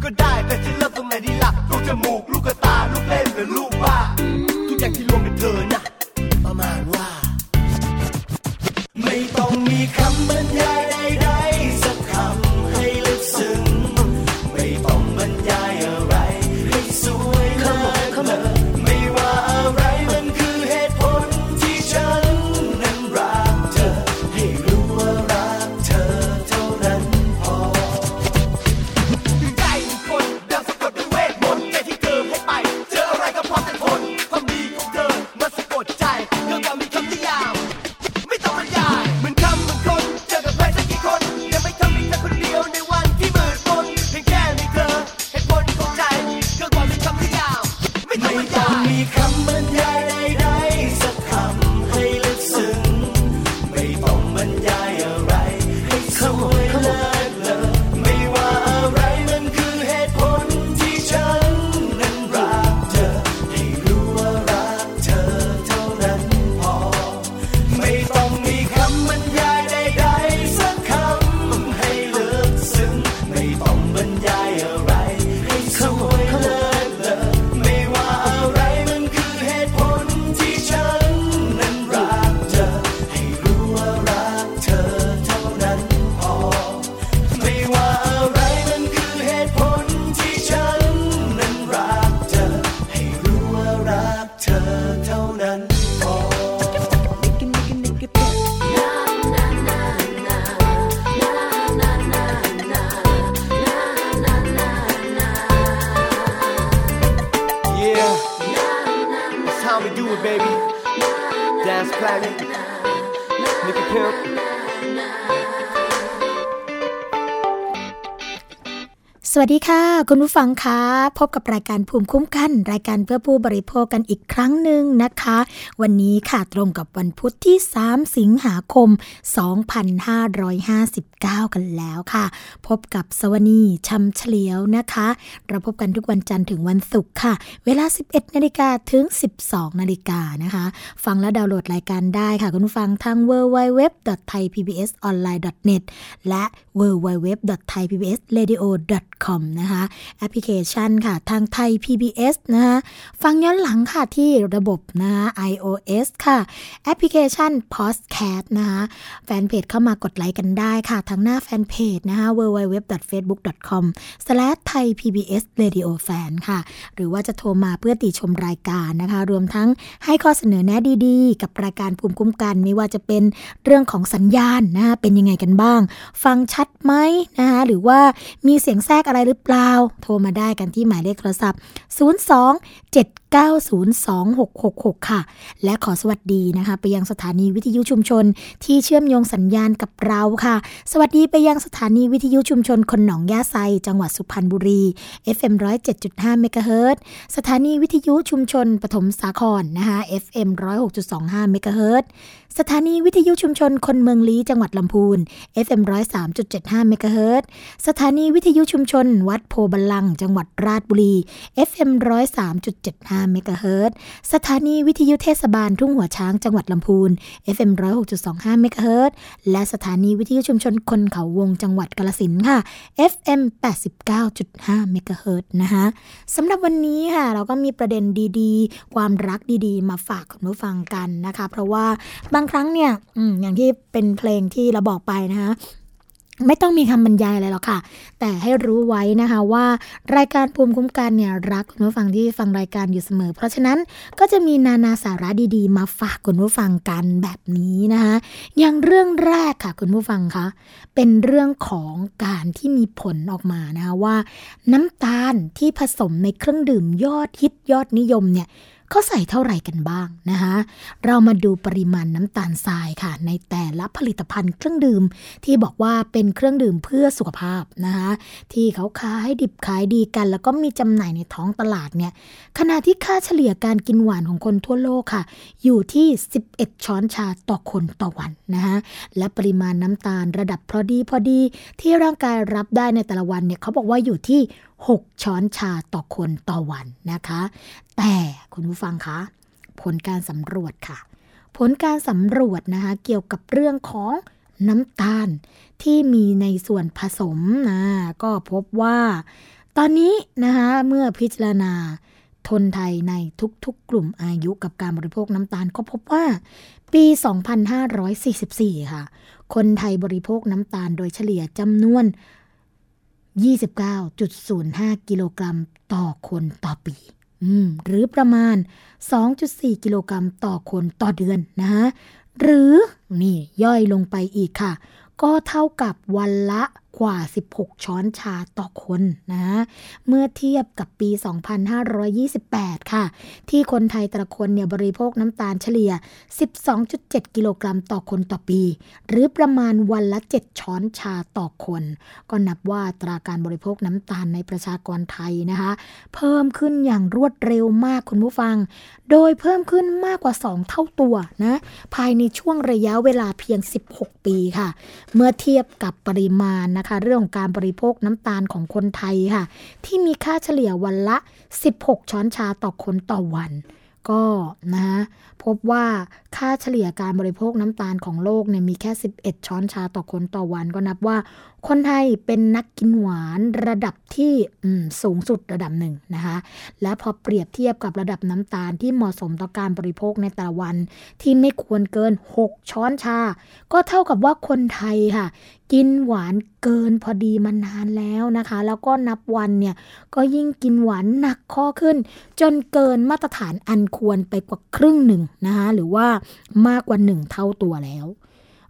could die that you love how we do it, baby. Dance Planet, Nicky Pimp. สวัสดีค่ะ คุณผู้ฟังคะ พบกับรายการภูมิคุ้มกัน รายการเพื่อผู้บริโภคกันอีกครั้งหนึ่งนะคะ วันนี้ค่ะตรงกับวันพุธที่ 3 สิงหาคม 2559 กันแล้วค่ะ พบกับสวนีชำเฉลียวนะคะ เราพบกันทุกวันจันทร์ถึงวันศุกร์ค่ะ เวลา 11นาฬิกาถึง 12นาฬิกานะคะ ฟังและดาวน์โหลดรายการได้ค่ะ คุณผู้ฟังทาง www.thaipbsonline.net และ www.thaipbsradio.com นะคะแอปพลิเคชันค่ะ ทางไทย PBS นะคะฟังย้อนหลังค่ะที่ระบบนะคะ iOS ค่ะ แอปพลิเคชัน Podcast นะคะแฟนเพจเข้ามากดไลค์กันได้ค่ะ ทางหน้าแฟนเพจนะคะ www.facebook.com/thaipbsradiofan ค่ะ หรือว่าจะโทรมาเพื่อติชมรายการนะคะ รวมทั้งให้ข้อเสนอแนะดีๆ กับรายการภูมิคุ้มกัน ไม่ว่าจะเป็นเรื่องของสัญญาณนะคะเป็นยังไงกันบ้าง ฟังชัดไหมนะคะหรือว่ามีเสียงแทรกอะไรหรือเปล่า โทรมาได้กันที่หมายเลขโทรศัพท์ 02 7902666 ค่ะ และขอสวัสดีนะคะ ไปยังสถานีวิทยุชุมชน ที่เชื่อมโยงสัญญาณกับเราค่ะ สวัสดีไปยังสถานีวิทยุชุมชนคนหนองยาไซ จังหวัดสุพรรณบุรี FM 107.5เมกะเฮิรตสถานีวิทยุชุมชนปฐมสาครนะคะ FM 106.25เมกะเฮิรต สถานีวิทยุชุมชนคนเมืองลี้จังหวัดลำพูน FM 103.75เมกะเฮิรตสถานีวิทยุชุมชน วัดโพบาลัง จังหวัดราชบุรี FM 103.75เมกะเฮิรตสถานีวิทยุเทศบาลทุ่งหัวช้างจังหวัดลำพูน FM 106.25เมกะเฮิรตและสถานีวิทยุชุมชนคนเขาวงจังหวัดกาลสินค่ะ FM 89.5เมกะเฮิรตนะคะสำหรับวันนี้ค่ะ เราก็มีประเด็นดีๆ ความรักดีๆ มาฝากคุณผู้ฟังกันนะคะ เพราะว่าบางครั้งเนี่ยออย่างที่เป็นเพลงที่เราบอกไปนะคะไม่ต้องมีคำบรรยายอะไรหรอกค่ะ แต่ให้รู้ไว้นะคะว่ารายการภูมิคุ้มกันเนี่ยรักคุณผู้ฟังที่ฟังรายการอยู่เสมอ เพราะฉะนั้นก็จะมีนานาสาระดีๆ มาฝากคุณผู้ฟังกันแบบนี้นะคะอย่างเรื่องแรกค่ะคุณผู้ฟังคะเป็นเรื่องของการที่มีผลออกมานะคะว่า น้ำตาลที่ผสมในเครื่องดื่มยอดฮิตยอดนิยมเนี่ย เขาใส่เท่าไหร่กันบ้างนะคะเรามาดูปริมาณน้ำตาลทรายค่ะ ในแต่ละผลิตภัณฑ์เครื่องดื่ม ที่บอกว่าเป็นเครื่องดื่มเพื่อสุขภาพนะคะที่เขาขายดิบขายดีกัน แล้วก็มีจำหน่ายในท้องตลาดเนี่ยขณะที่ค่าเฉลี่ยการกินหวานของคนทั่วโลกค่ะ อยู่ที่ 11 ช้อนชาต่อคนต่อวันนะคะและปริมาณน้ำตาลระดับพอดีพอดีที่ร่างกายรับได้ในแต่ละวันเนี่ยเขาบอกว่าอยู่ที่ 6 ช้อนชาต่อคนต่อวันนะคะ แต่คุณผู้ฟังคะผลการสำรวจค่ะ ผลการสำรวจนะคะเกี่ยวกับเรื่องของน้ำตาลที่มีในส่วนผสมนะก็พบว่า ตอนนี้นะคะเมื่อพิจารณาทนไทยในทุกๆกลุ่มอายุกับการบริโภคน้ำตาลก็พบว่า ปี 2544 ค่ะ คนไทยบริโภคน้ำตาลโดยเฉลี่ยจำนวน 29.05 กิโลกรัมต่อคนต่อปี หรือประมาณ 2.4 กิโลกรัมต่อคนต่อเดือนนะคะหรือนี่ย่อยลงไปอีกค่ะ ก็เท่ากับวันละ กว่า 16 ช้อนชาต่อคนนะ เมื่อเทียบกับปี 2528 ค่ะ ที่คนไทยแต่ละคนเนี่ยบริโภคน้ำตาลเฉลี่ย 12.7 กิโลกรัมต่อคนต่อปี หรือประมาณวันละ 7 ช้อนชาต่อคน ก็นับว่าตราการบริโภคน้ำตาลในประชากรไทยนะคะ เพิ่มขึ้นอย่างรวดเร็วมากคุณผู้ฟัง โดยเพิ่มขึ้นมากกว่า 2 เท่าตัวนะภายในช่วงระยะเวลาเพียง 16 ปีค่ะ เมื่อเทียบกับปริมาณนะคะเรื่องของการบริโภคน้ำตาลของคนไทยค่ะ ที่มีค่าเฉลี่ยวันละ 16 ช้อนชาต่อคนต่อวัน ก็นะ พบว่าค่าเฉลี่ยการบริโภคน้ำตาลของโลกเนี่ยมีแค่ 11 ช้อนชาต่อคนต่อวันก็นับว่า คนไทยเป็นนักกินหวานระดับที่สูงสุดระดับหนึ่งนะคะ และพอเปรียบเทียบกับระดับน้ำตาลที่เหมาะสมต่อการบริโภคในแต่ละวัน ที่ไม่ควรเกิน 6 ช้อนชา ก็เท่ากับว่าคนไทยค่ะ กินหวานเกินพอดีมานานแล้วนะคะ แล้วก็นับวันเนี่ยก็ยิ่งกินหวานหนักข้อขึ้น จนเกินมาตรฐานอันควรไปกว่าครึ่งหนึ่งนะคะหรือว่ามากกว่าหนึ่งเท่าตัวแล้ว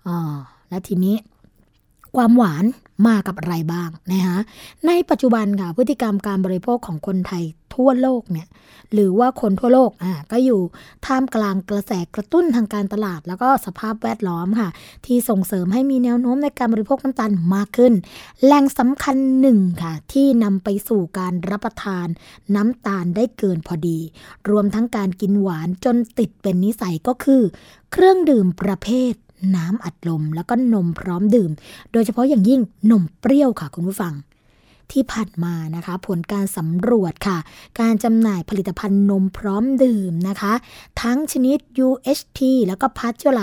อ่าและทีนี้ความหวาน มากับอะไรบ้างนะคะในปัจจุบันค่ะพฤติกรรมการบริโภคของคนไทยทั่วโลกเนี่ยหรือว่าคนทั่วโลกอ่าก็อยู่ท่ามกลางกระแสกระตุ้นทางการตลาด แล้วก็สภาพแวดล้อมค่ะ ที่ส่งเสริมให้มีแนวโน้มในการบริโภคน้ำตาลมากขึ้นแหล่งสำคัญหนึ่งค่ะ ที่นำไปสู่การรับประทานน้ำตาลได้เกินพอดี รวมทั้งการกินหวานจนติดเป็นนิสัยก็คือ เครื่องดื่มประเภท น้ำอัดลมแล้วก็นมพร้อมดื่ม โดยเฉพาะอย่างยิ่งนมเปรี้ยวค่ะคุณผู้ฟัง ที่ผ่านมานะคะ ผลการสำรวจค่ะ การจำหน่ายผลิตภัณฑ์นมพร้อมดื่มนะคะ ทั้งชนิด UHT แล้วก็พัชเจอไล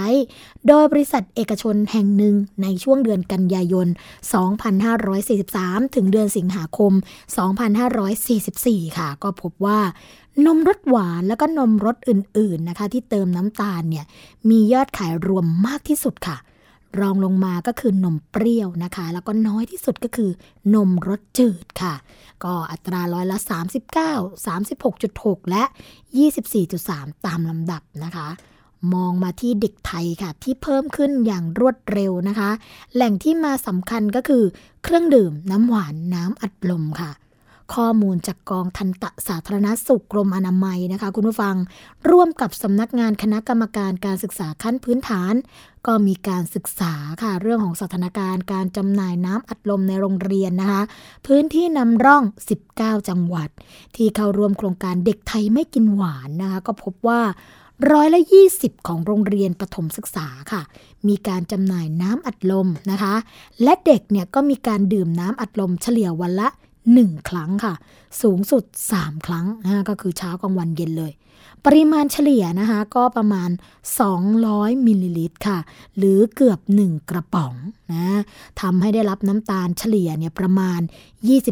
โดยบริษัทเอกชนแห่งหนึ่งในช่วงเดือนกันยายน 2543 ถึงเดือนสิงหาคม 2544 ค่ะ ก็พบว่า นมรสหวานแล้วก็นมรสอื่นๆนะคะ ที่เติมน้ำตาลเนี่ยมียอดขายรวมมากที่สุดค่ะ รองลงมาก็คือนมเปรี้ยวนะคะ แล้วก็น้อยที่สุดก็คือนมรสจืดค่ะ ก็อัตราร้อยละ 39 36.6 และ 24.3 ตามลำดับนะคะมองมาที่เด็กไทยค่ะ ที่เพิ่มขึ้นอย่างรวดเร็วนะคะ แหล่งที่มาสำคัญก็คือ เครื่องดื่มน้ำหวานน้ำอัดลมค่ะ ข้อมูลจากกองทันตะสาธารณสุขกรมอนามัยนะคะ คุณผู้ฟัง ร่วมกับสำนักงานคณะกรรมการการศึกษาขั้นพื้นฐาน ก็มีการศึกษาค่ะ เรื่องของสถานการณ์การจำหน่ายน้ำอัดลมในโรงเรียนนะคะ พื้นที่นำร่อง 19 จังหวัด ที่เข้าร่วมโครงการเด็กไทยไม่กินหวานนะคะ ก็พบว่าร้อยละ 20 ของโรงเรียนประถมศึกษาค่ะ มีการจำหน่ายน้ำอัดลมนะคะ และเด็กเนี่ยก็มีการดื่มน้ำอัดลมเฉลี่ยวันละ 1 ครั้งค่ะ สูงสุด 3 ครั้งนะก็คือเช้ากลางวันเย็นเลย ปริมาณเฉลี่ยนะคะก็ประมาณ 200 มิลลิลิตรค่ะ หรือเกือบ 1 กระป๋องนะทำให้ได้รับน้ำตาลเฉลี่ยเนี่ยประมาณ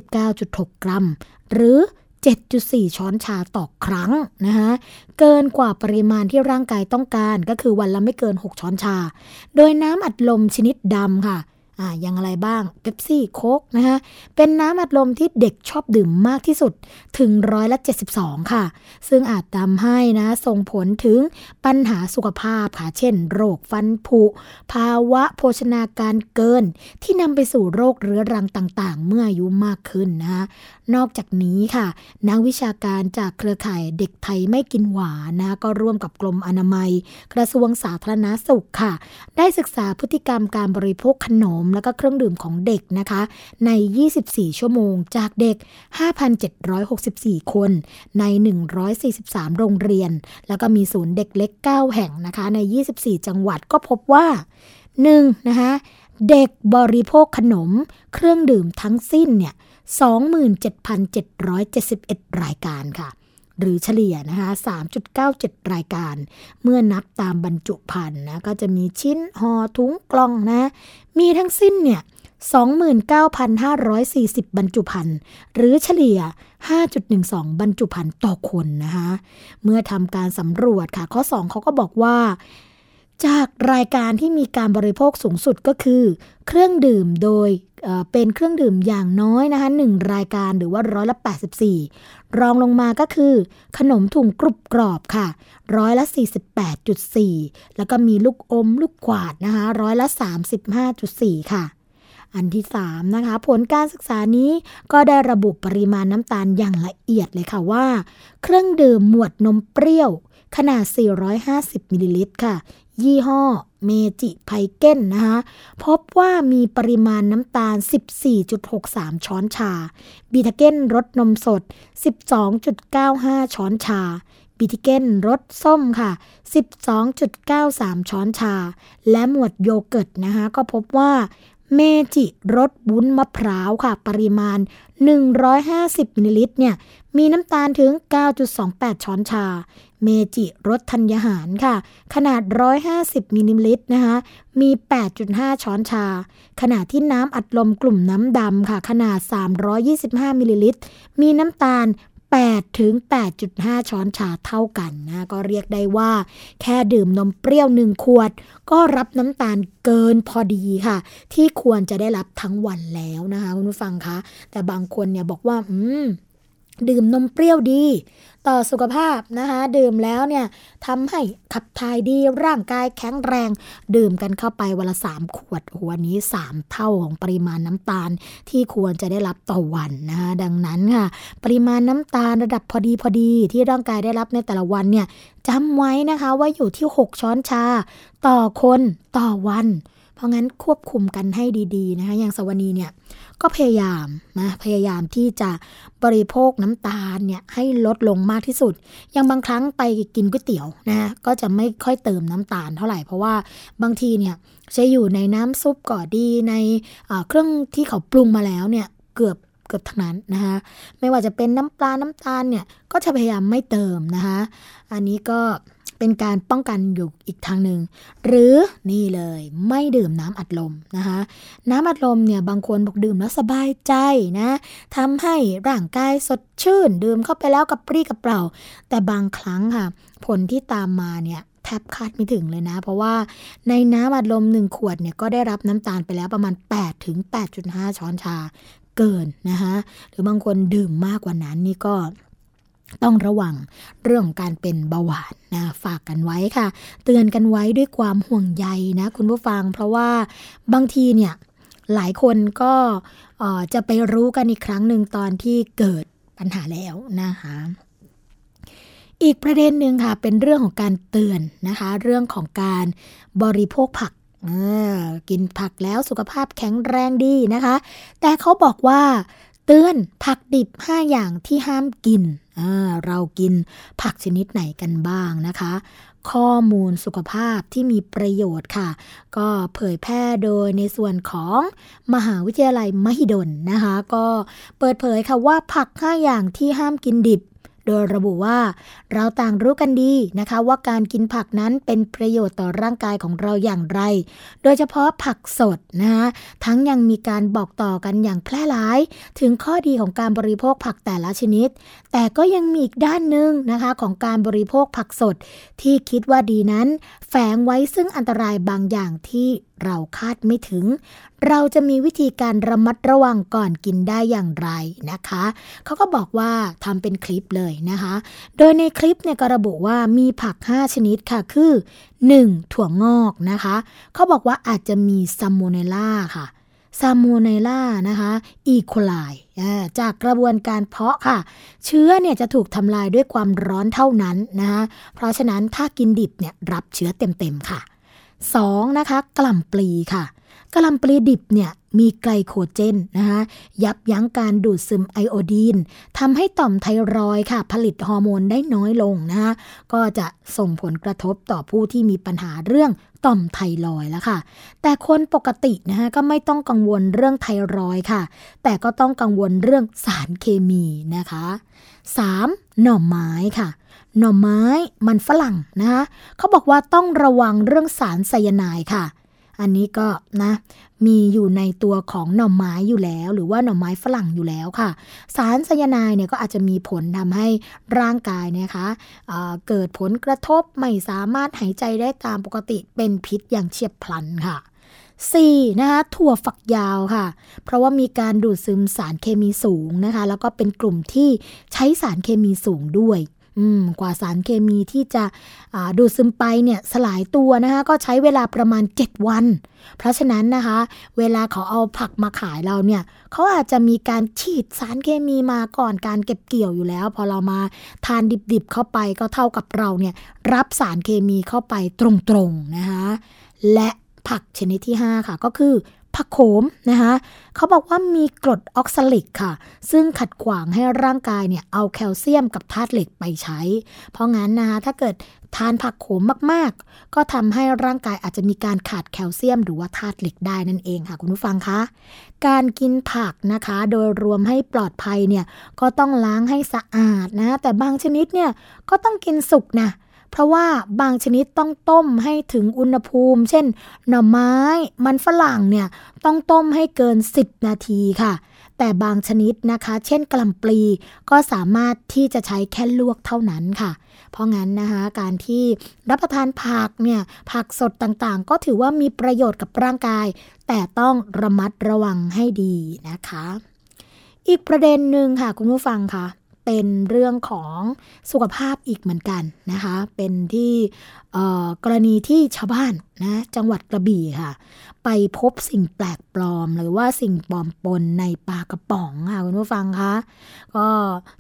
29.6 กรัม หรือ7.4 ช้อนชาต่อครั้งนะคะเกินกว่าปริมาณที่ร่างกายต้องการก็คือวันละไม่เกิน 6 ช้อนชา โดยน้ำอัดลมชนิดดำค่ะ อ่าอย่างอะไรบ้างเบปซี่โค้กนะคะเป็นน้ำอัดลมที่เด็กชอบดื่มมากที่สุดถึงร้อยละ72 ค่ะ ซึ่งอาจทำให้นะส่งผลถึงปัญหาสุขภาพค่ะเช่น โรคฟันผุ ภาวะโภชนาการเกิน ที่นำไปสู่โรคเรื้อรังต่างๆ เมื่ออายุมากขึ้นนะคะนอกจากนี้ค่ะนักวิชาการจากเครือข่ายเด็กไทยไม่กินหวานนะก็ร่วมกับกรมอนามัย กระทรวงสาธารณาสุขค่ะ ได้ศึกษาพฤติกรรมการบริโภคขนมและก็เครื่องดื่มของเด็กนะคะ ใน 24 ชั่วโมง จากเด็ก 5,764 คน ใน 143 โรงเรียน แล้วก็มีศูนย์เด็กเล็ก 9 แห่งนะคะ ใน 24 จังหวัดก็พบว่า 1. นะคะเด็กบริโภคขนม เครื่องดื่มทั้งสิ้นเนี่ย 27,771 รายการค่ะ หรือเฉลี่ยนะคะ3.97 รายการ เมื่อนับตามบรรจุภัณฑ์นะก็จะมีชิ้นห่อทุงกล่องนะ มีทั้งสิ้นเนี่ย29,540 บรรจุภัณฑ์หรือเฉลี่ย 5.12 บรรจุภัณฑ์ต่อคนนะคะเมื่อทำการสำรวจค่ะข้อ 2เขาก็บอกว่า จากรายการที่มีการบริโภคสูงสุดก็คือ เครื่องดื่มโดยเป็นเครื่องดื่มอย่างน้อยนะคะหนึ่งรายการหรือว่าร้อยละ 84 รองลงมาก็คือ ขนมถุงกรุบกรอบค่ะ ร้อยละ 48.4 แล้วก็มีลูกอมลูกกวาดนะคะ ร้อยละ 35.4 ค่ะ อันที่ 3 นะคะ ผลการศึกษานี้ก็ได้ระบุปริมาณน้ำตาลอย่างละเอียดเลยค่ะว่า เครื่องดื่มหมวดนมเปรี้ยว ขนาด 450 มิลลิลิตรค่ะ ยี่ห้อ เมจิไพเก้นนะคะพบว่ามีปริมาณน้ำตาล 14.63 ช้อนชา บีทาเก้นรสนมสด 12.95 ช้อนชา บีทาเก้นรสส้มค่ะ 12.93 ช้อนชา และหมวดโยเกิร์ตนะคะ ก็พบว่าเมจิรสวุ้นมะพร้าวค่ะ ปริมาณ 150มิลลิลิตรเนี่ย มีน้ำตาลถึง 9.28 ช้อนชา เมจิรสธัญญาหารค่ะ ขนาด 150มิลลิลิตรนะคะ มี 8.5 ช้อนชา ขณะที่น้ำอัดลมกลุ่มน้ำดำค่ะ ขนาด 325มิลลิลิตร มีน้ำตาล 8 ถึง 8.5 ช้อนชาเท่ากันนะก็เรียกได้ว่า แค่ดื่มนมเปรี้ยวหนึ่งขวด ก็รับน้ำตาลเกินพอดีค่ะ ที่ควรจะได้รับทั้งวันแล้วนะคะคุณผู้ฟังคะ แต่บางคนเนี่ยบอกว่า อืม ดื่มนมเปรี้ยวดี ต่อสุขภาพนะคะดื่มแล้วเนี่ยทำให้ขับถ่ายดีร่างกายแข็งแรง ดื่มกันเข้าไปวันละสามขวดหัวนี้ 3 เท่าของปริมาณน้ำตาลที่ควรจะได้รับต่อวันนะคะดังนั้นค่ะ ปริมาณน้ำตาลระดับพอดีพอดีที่ร่างกายได้รับในแต่ละวันเนี่ยจำไว้นะคะว่าอยู่ที่ 6 ช้อนชา ต่อคนต่อวัน เพราะงั้นควบคุมกันให้ดีๆนะคะอย่างสวนีเนี่ย ก็พยายามนะพยายามที่จะบริโภคน้ำตาลเนี่ยให้ลดลงมากที่สุดย่างบางครั้งไปกินก๋วยเตี๋ยวนะก็จะไม่ค่อยเติมน้ำตาลเท่าไหร่เพราะว่าบางทีเนี่ยจะอยู่ในน้ำซุปก็ดีในเครื่องที่เขาปรุงมาแล้วเนี่ยเกือบเกือบทั้งนั้นนะคะไม่ว่าจะเป็นน้ำปลาน้ำตาลเนี่ยก็จะพยายามไม่เติมนะคะอันนี้ก็ เป็นการป้องกันอยู่อีกทางหนึ่ง หรือนี่เลยไม่ดื่มน้ำอัดลมนะคะ น้ำอัดลมเนี่ยบางคนบอกดื่มแล้วสบายใจนะทำให้ร่างกายสดชื่น ดื่มเข้าไปแล้วกับปรี้กับเปล่า แต่บางครั้งค่ะ ผลที่ตามมาเนี่ยแทบคาดไม่ถึงเลยนะ เพราะว่าในน้ำอัดลมหนึ่งขวดเนี่ยก็ได้รับน้ำตาลไปแล้วประมาณ 8 ถึง 8.5 ช้อนชาเกินนะคะหรือบางคนดื่มมากกว่านั้นนี่ก็ ต้องระวังเรื่องการเป็นเบาหวานนะฝากกันไว้ค่ะ เตือนกันไว้ด้วยความห่วงใยนะคุณผู้ฟัง เพราะว่าบางทีเนี่ยหลายคนก็จะไปรู้กันอีกครั้งหนึ่งตอนที่เกิดปัญหาแล้วนะคะอีกประเด็นหนึ่งค่ะ เป็นเรื่องของการเตือนนะคะ เรื่องของการบริโภคผักกินผักแล้วสุขภาพแข็งแรงดีนะคะ แต่เขาบอกว่า เตือนผักดิบ 5 อย่างที่ห้ามกิน เรากินผักชนิดไหนกันบ้างนะคะ ข้อมูลสุขภาพที่มีประโยชน์ค่ะ ก็เผยแพร่โดยในส่วนของมหาวิทยาลัยมหิดลนะคะ ก็เปิดเผยค่ะว่าผัก 5 อย่างที่ห้ามกินดิบ โดยระบุว่าเราต่างรู้กันดีนะคะว่าการกินผักนั้นเป็นประโยชน์ต่อร่างกายของเราอย่างไร โดยเฉพาะผักสดนะคะทั้งยังมีการบอกต่อกันอย่างแพร่หลาย ถึงข้อดีของการบริโภคผักแต่ละชนิด แต่ก็ยังมีอีกด้านหนึ่งนะคะของการบริโภคผักสดที่คิดว่าดีนั้นแฝงไว้ซึ่งอันตรายบางอย่างที่เราคาดไม่ถึง เราจะมีวิธีการระมัดระวังก่อนกินได้อย่างไรนะคะ เขาก็บอกว่าทำเป็นคลิปเลยนะคะ โดยในคลิปเนี่ยก็ระบุว่ามีผัก 5 ชนิดค่ะ คือ 1. ถั่วงอกนะคะ เขาบอกว่าอาจจะมีซาลโมเนลลาค่ะ ซามูเนล่านะคะอีโคไลจากกระบวนการเพาะค่ะ เชื้อเนี่ยจะถูกทำลายด้วยความร้อนเท่านั้นนะคะเพราะฉะนั้นถ้ากินดิบเนี่ยรับเชื้อเต็มๆค่ะ 2. นะคะกล่ำปลีค่ะ กล่ำปลีดิบเนี่ยมีไกลโคเจนนะคะยับยั้งการดูดซึมไอโอดีนทำให้ต่อมไทรอยค่ะ ผลิตฮอร์โมนได้น้อยลงนะคะก็จะส่งผลกระทบต่อผู้ที่มีปัญหาเรื่องต่อมไทรอยแล้วค่ะ แต่คนปกตินะคะก็ไม่ต้องกังวลเรื่องไทรอยค่ะ แต่ก็ต้องกังวลเรื่องสารเคมีนะคะ 3. หน่อไม้ค่ะหน่อไม้มันฝรั่งนะคะเขาบอกว่าต้องระวังเรื่องสารไซยาไนด์ค่ะ อันนี้ก็นะมีอยู่ในตัวของหน่อไม้อยู่แล้ว หรือว่าหน่อไม้ฝรั่งอยู่แล้วค่ะ สารไซยาไนด์เนี่ยก็อาจจะมีผลทำให้ร่างกายนะคะเเกิดผลกระทบไม่สามารถหายใจได้ตามปกติเป็นพิษอย่างเฉียบพลันค่ะ 4. นะคะถั่วฝักยาวค่ะ เพราะว่ามีการดูดซึมสารเคมีสูงนะคะ แล้วก็เป็นกลุ่มที่ใช้สารเคมีสูงด้วย กว่าสารเคมีที่จะดูดซึมไปเนี่ยสลายตัวนะคะก็ใช้เวลาประมาณ 7 วัน เพราะฉะนั้นนะคะ เวลาเขาเอาผักมาขายเราเนี่ยเขาอาจจะมีการฉีดสารเคมีมาก่อนการเก็บเกี่ยวอยู่แล้ว พอเรามาทานดิบๆเข้าไปก็เท่ากับเราเนี่ยรับสารเคมีเข้าไปตรงๆนะคะและผักชนิดที่ 5 ค่ะก็คือ ผักโขมนะคะเขาบอกว่ามีกรดออกซาลิกค่ะ ซึ่งขัดขวางให้ร่างกายเนี่ยเอาแคลเซียมกับธาตุเหล็กไปใช้ เพราะงั้นนะคะถ้าเกิดทานผักโขมมากๆ ก็ทำให้ร่างกายอาจจะมีการขาดแคลเซียม หรือว่าธาตุเหล็กได้นั่นเองค่ะคุณผู้ฟังคะการกินผักนะคะ โดยรวมให้ปลอดภัยเนี่ยก็ต้องล้างให้สะอาดนะ แต่บางชนิดเนี่ยก็ต้องกินสุกนะ เพราะว่าบางชนิดต้องต้มให้ถึงอุณหภูมิ เช่น หน่อไม้ มันฝรั่งเนี่ยต้องต้มให้เกิน 10 นาทีค่ะ แต่บางชนิดนะคะ เช่นกล่ำปลีก็สามารถที่จะใช้แค่ลวกเท่านั้นค่ะ เพราะงั้นนะคะการที่รับประทานผักเนี่ยผักสดต่างๆ ก็ถือว่ามีประโยชน์กับร่างกาย แต่ต้องระมัดระวังให้ดีนะคะ อีกประเด็นหนึ่งค่ะคุณผู้ฟังค่ะ เป็นเรื่องของสุขภาพอีกเหมือนกันนะคะ เป็นที่กรณีที่ชาวบ้านนะจังหวัดกระบี่ค่ะ ไปพบสิ่งแปลกปลอม หรือว่าสิ่งปลอมปนในปลากระป๋องค่ะคุณผู้ฟังคะก็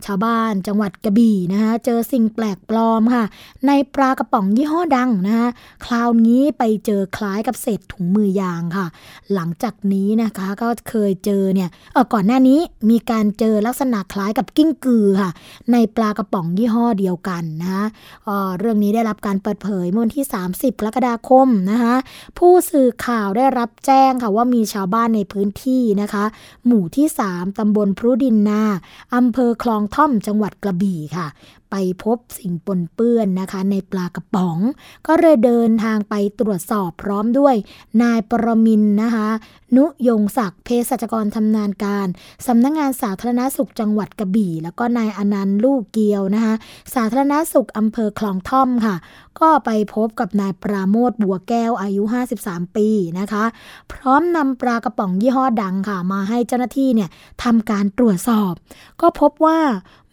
ชาวบ้านจังหวัดกระบี่นะคะเจอสิ่งแปลกปลอมค่ะ ในปลากระป๋องยี่ห้อดังนะคะคราวนี้ไปเจอคล้ายกับเศษถุงมือยางค่ะ หลังจากนี้นะคะก็เคยเจอเนี่ยเออก่อนหน้านี้มีการเจอลักษณะคล้ายกับกิ้งกือค่ะ ในปลากระป๋องยี่ห้อเดียวกันนะคะเรื่องนี้ได้รับการเปิดเผยเมื่อวันที่ 30กรกฎาคมนะคะผู้สื่อข่าวได้รับแจ้งค่ะว่ามีชาวบ้านในพื้นที่นะคะ หมู่ที่ 3ตำบลพรุดินนาอำเภอคลองท่อมจังหวัดกระบี่ค่ะ ไปพบสิ่งปนเปื้อนนะคะ ในปลากระป๋อง ก็เลยเดินทางไปตรวจสอบพร้อมด้วย นายปรมินนะคะ นุยงศักดิ์เภสัชกรทำนานการสำนักงงานสาธารณสุขจังหวัดกระบี่ แล้วก็นายอนันต์ลูกเกียวนะคะ สาธารณสุขอำเภอคลองท่อมค่ะ ก็ไปพบกับนายปราโมทบัวแก้วอายุ 53 ปีนะคะ พร้อมนำปลากระป๋องยี่ห้อดังค่ะ มาให้เจ้าหน้าที่เนี่ยทำการตรวจสอบ ก็พบว่า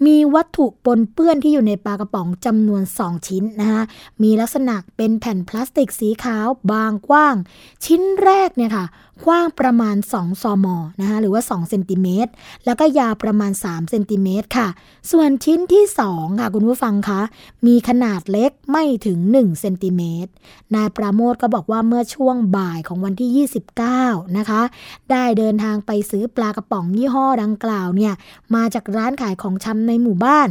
มีวัตถุปนเปื้อนที่อยู่ในปลากระป๋องจำนวน 2 ชิ้นนะคะมีลักษณะเป็นแผ่นพลาสติกสีขาวบางกว้าง ชิ้นแรกเนี่ยค่ะ กว้างประมาณ 2 ซมนะคะหรือว่า 2 เซนติเมตร แล้วก็ยาวประมาณ 3 เซนติเมตรค่ะ ส่วนชิ้นที่ 2 ค่ะ คุณผู้ฟังคะ มีขนาดเล็กไม่ถึง 1 เซนติเมตร นายปราโมทก็บอกว่าเมื่อช่วงบ่ายของวันที่ 29 นะคะ ได้เดินทางไปซื้อปลากระป๋องยี่ห้อดังกล่าวเนี่ย มาจากร้านขายของชำในหมู่บ้าน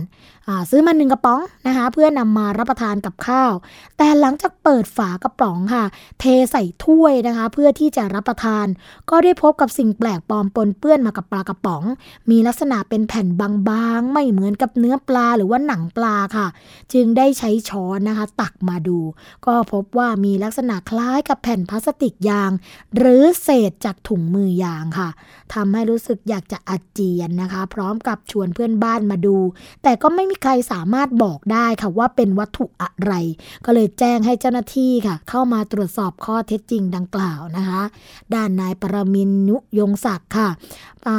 ซื้อมาหนึ่งกระป๋องนะคะ เพื่อนำมารับประทานกับข้าว แต่หลังจากเปิดฝากระป๋องค่ะ เทใส่ถ้วยนะคะ เพื่อที่จะรับประทาน ก็ได้พบกับสิ่งแปลกปลอมปนเปื้อนมากับปลากระป๋อง มีลักษณะเป็นแผ่นบางๆ ไม่เหมือนกับเนื้อปลาหรือว่าหนังปลาค่ะ จึงได้ใช้ช้อนนะคะ ตักมาดู ก็พบว่ามีลักษณะคล้ายกับแผ่นพลาสติกยาง หรือเศษจากถุงมือยางค่ะทำให้รู้สึกอยากจะอาเจียนนะคะ พร้อมกับชวนเพื่อนบ้านมาดู แต่ก็ไม่มีใครสามารถบอกได้ค่ะว่าเป็นวัตถุอะไร ก็เลยแจ้งให้เจ้าหน้าที่ค่ะ เข้ามาตรวจสอบข้อเท็จจริงดังกล่าวนะคะ ด้านนายปรมินนุยงศักดิ์ค่ะ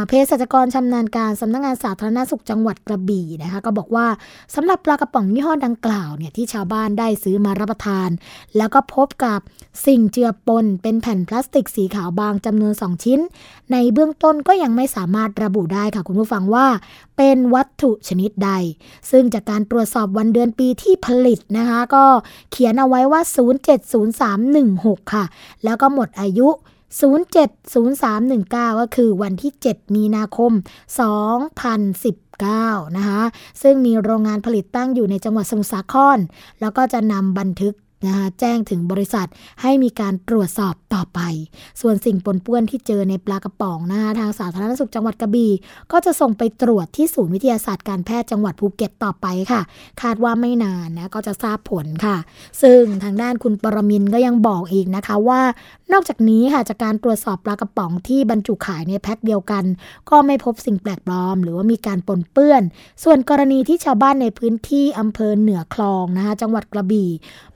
เภสัชกรชำนาญการสำนักงงานสาธารณสุขจังหวัดกระบี่นะคะ ก็บอกว่าสำหรับปลากระป๋องยี่ห้อดังกล่าวเนี่ยที่ชาวบ้านได้ซื้อมารับประทาน แล้วก็พบกับสิ่งเจือปนเป็นแผ่นพลาสติกสีขาวบางจำนวน 2 ชิ้น ในเบื้องต้นก็ยังไม่สามารถระบุได้ค่ะคุณผู้ฟังว่าเป็นวัตถุชนิดใด ซึ่งจากการตรวจสอบวันเดือนปีที่ผลิตนะคะ ก็เขียนเอาไว้ว่า 070316 ค่ะ แล้วก็หมดอายุ070319 ก็คือวันที่ 7 มีนาคม 2019 นะคะ ซึ่งมีโรงงานผลิตตั้งอยู่ในจังหวัดสมุทรสาคร แล้วก็จะนำบันทึก นะคะแจ้งถึงบริษัทให้มีการตรวจสอบต่อไป ส่วนสิ่งปนเปื้อนที่เจอในปลากระป๋องนะคะทางสาธารณสุขจังหวัดกระบี่ก็จะส่งไปตรวจที่ศูนย์วิทยาศาสตร์การแพทย์จังหวัดภูเก็ตต่อไปค่ะ คาดว่าไม่นานนะก็จะทราบผลค่ะ ซึ่งทางด้านคุณปรมินก็ยังบอกอีกนะคะว่า นอกจากนี้ค่ะจากการตรวจสอบปลากระป๋องที่บรรจุขายในแพ็คเดียวกัน ก็ไม่พบสิ่งแปลกปลอม หรือว่ามีการปนเปื้อน ส่วนกรณีที่ชาวบ้านในพื้นที่อำเภอเหนือคลองนะคะจังหวัดกระบี่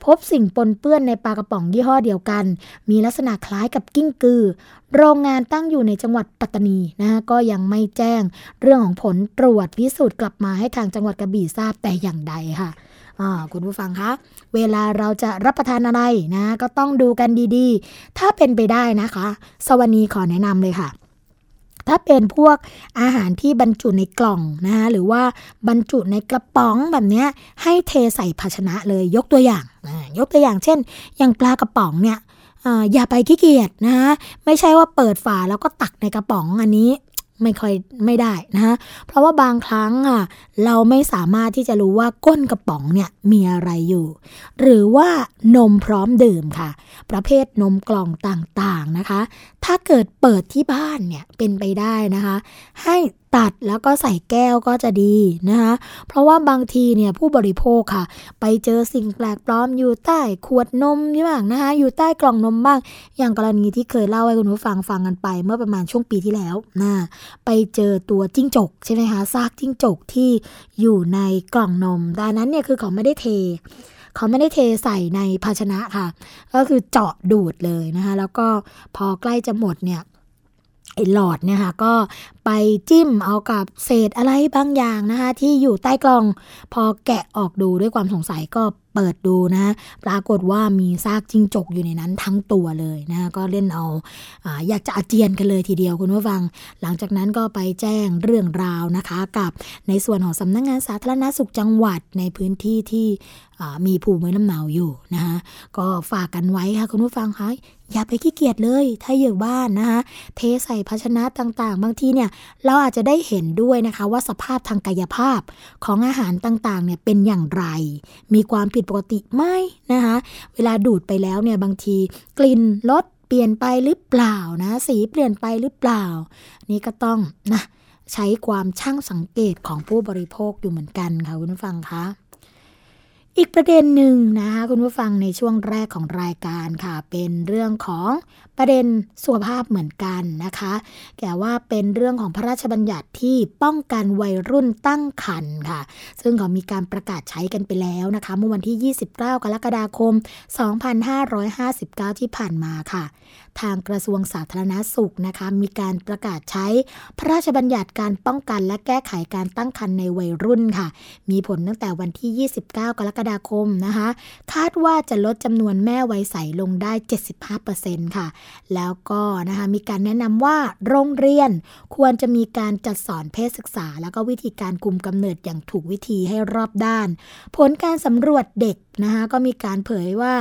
พบสิ่ิ่งปนเปื้อนในปลากระป๋องยี่ห้อเดียวกัน มีลักษณะคล้ายกับกิ้งกือ โรงงานตั้งอยู่ในจังหวัดปัตตานีนะคะก็ยังไม่แจ้งเรื่องของผลตรวจพิสูจน์กลับมาให้ทางจังหวัดกระบี่ทราบแต่อย่างใดค่ะคุณผู้ฟังคะ เวลาเราจะรับประทานอะไรนะ ก็ต้องดูกันดีๆ ถ้าเป็นไปได้นะคะ สวนีขอแนะนำเลยค่ะ ถ้าเป็นพวกอาหารที่บรรจุในกล่องนะคะหรือว่าบรรจุในกระป๋องแบบนี้ให้เทใส่ภาชนะเลยยกตัวอย่าง ยกตัวอย่างเช่น อย่างปลากระป๋องเนี่ยอย่าไปขี้เกียจนะคะไม่ใช่ว่าเปิดฝาแล้วก็ตักในกระป๋องอันนี้ ไม่ค่อยไม่ได้นะเพราะว่าบางครั้งอะเราไม่สามารถที่จะรู้ว่าก้นกระป๋องเนี่ยมีอะไรอยู่ หรือว่านมพร้อมดื่มค่ะ ประเภทนมกล่องต่างๆนะคะ ถ้าเกิดเปิดที่บ้านเนี่ยเป็นไปได้นะคะ ให้ ตัดแล้วก็ใส่แก้วก็จะดีนะคะเพราะว่าบางทีเนี่ยผู้บริโภคค่ะ ไปเจอสิ่งแปลกปลอมอยู่ใต้ขวดนมนี่บ้างนะคะอยู่ใต้กล่องนมบ้าง อย่างกรณีที่เคยเล่าให้คุณผู้ฟังฟังกันไป เมื่อประมาณช่วงปีที่แล้วนะไปเจอตัวจิ้งจกใช่ไหมคะซากจิ้งจกที่อยู่ในกล่องนมดังนั้นเนี่ยคือเขาไม่ได้เทเขาไม่ได้เทใส่ในภาชนะค่ะ ก็คือเจาะดูดเลยนะคะ แล้วก็พอใกล้จะหมดเนี่ย ไอ้หลอดเนี่ยค่ะก็ไปจิ้มเอากับเศษอะไรบางอย่างนะคะที่อยู่ใต้กล่อง พอแกะออกดูด้วยความสงสัยก็เปิดดูนะ ปรากฏว่ามีซากจิ้งจกอยู่ในนั้นทั้งตัวเลยนะก็เล่นเอาออยากจะอาเจียนกันเลยทีเดียวคุณผู้ฟัง หลังจากนั้นก็ไปแจ้งเรื่องราวนะคะ กับในส่วนของสำนักงงานสาธารณสุขจังหวัดในพื้นที่ที่ มีภูมิลำเนาอยู่นะคะก็ฝากกันไว้ค่ะคุณผู้ฟังคะอย่าไปขี้เกียจเลย ถ้าอยู่บ้านนะคะเทใส่ภาชนะต่างๆ บางทีเนี่ยเราอาจจะได้เห็นด้วยนะคะว่าสภาพทางกายภาพของอาหารต่างๆเนี่ยเป็นอย่างไร มีความผิดปกติไหมนะคะเวลาดูดไปแล้วเนี่ยบางทีกลิ่นรสเปลี่ยนไปหรือเปล่านะ สีเปลี่ยนไปหรือเปล่า นี่ก็ต้องนะใช้ความช่างสังเกตของผู้บริโภคอยู่เหมือนกันค่ะคุณผู้ฟังคะ อีกประเด็นหนึ่งนะคะคุณผู้ฟังในช่วงแรกของรายการค่ะ เป็นเรื่องของประเด็นสุขภาพเหมือนกันนะคะแก่ว่าเป็นเรื่องของพระราชบัญญัติที่ป้องกันวัยรุ่นตั้งครรภ์ค่ะ ซึ่งเขามีการประกาศใช้กันไปแล้วนะคะ เมื่อวันที่ 29 กรกฎาคม 2559 ที่ผ่านมาค่ะ ทางกระทรวงสาธารณาสุขนะคะ มีการประกาศใช้พระราชบัญญัติการป้องกันและแก้ไขการตั้งครรภ์ในวัยรุ่นค่ะ มีผลตั้งแต่วันที่ 29 กรกฎาคมนะคะ คาดว่าจะลดจำนวนแม่วัยใสลงได้ 75%ค่ะ แล้วก็นะคะมีการแนะนำว่าโรงเรียนควรจะมีการจัดสอนเพศศึกษา แล้วก็วิธีการคุมกำเนิดอย่างถูกวิธีให้รอบด้าน ผลการสำรวจเด็ก นะคะก็มีการเผยว่า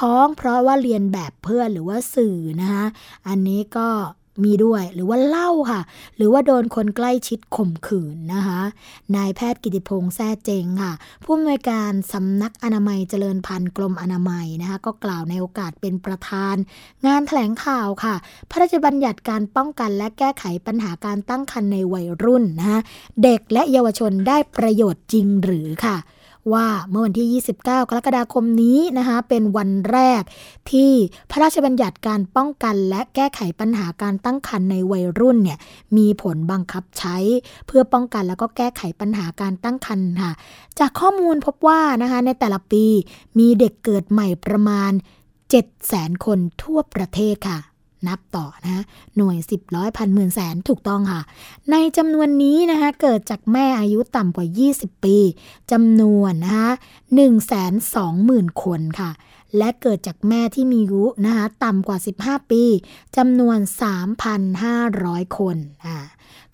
ท้องเพราะว่าเรียนแบบเพื่อนหรือว่าสื่อนะคะอันนี้ก็มีด้วยหรือว่าเล่าค่ะ หรือว่าโดนคนใกล้ชิดข่มขืนนะคะนายแพทย์กิติพงษ์แซ่เจงค่ะ ผู้อำนวยการสำนักอนามัยเจริญพันธุ์กรมอนามัยนะคะก็กล่าวในโอกาสเป็นประธาน งานแถลงข่าวค่ะ พระราชบัญญัติการป้องกันและแก้ไขปัญหาการตั้งครรภ์ในวัยรุ่นนะคะเด็กและเยาวชนได้ประโยชน์จริงหรือค่ะ ว่าเมื่อวันที่ 29 กรกฎาคมนี้นะคะเป็นวันแรกที่พระราชบัญญัติการป้องกันและแก้ไขปัญหาการตั้งครรภ์ในวัยรุ่นเนี่ยมีผลบังคับใช้ เพื่อป้องกันแล้วก็แก้ไขปัญหาการตั้งครรภ์ค่ะ จากข้อมูลพบว่านะคะในแต่ละปีมีเด็กเกิดใหม่ประมาณ 7 0 0 0 0 0 คนทั่วประเทศค่ะ นับต่อนะหน่วย 10ร้อยพันหมื่นแสนถูกต้องค่ะ ในจำนวนนี้นะคะเกิดจากแม่อายุต่ำกว่า 20 ปีจำนวนนะคะ1 2 0 0 0 0คนค่ะ และเกิดจากแม่ที่มีอายุนะคะต่ำกว่า 15 ปีจำนวน 3,500 คนอ่า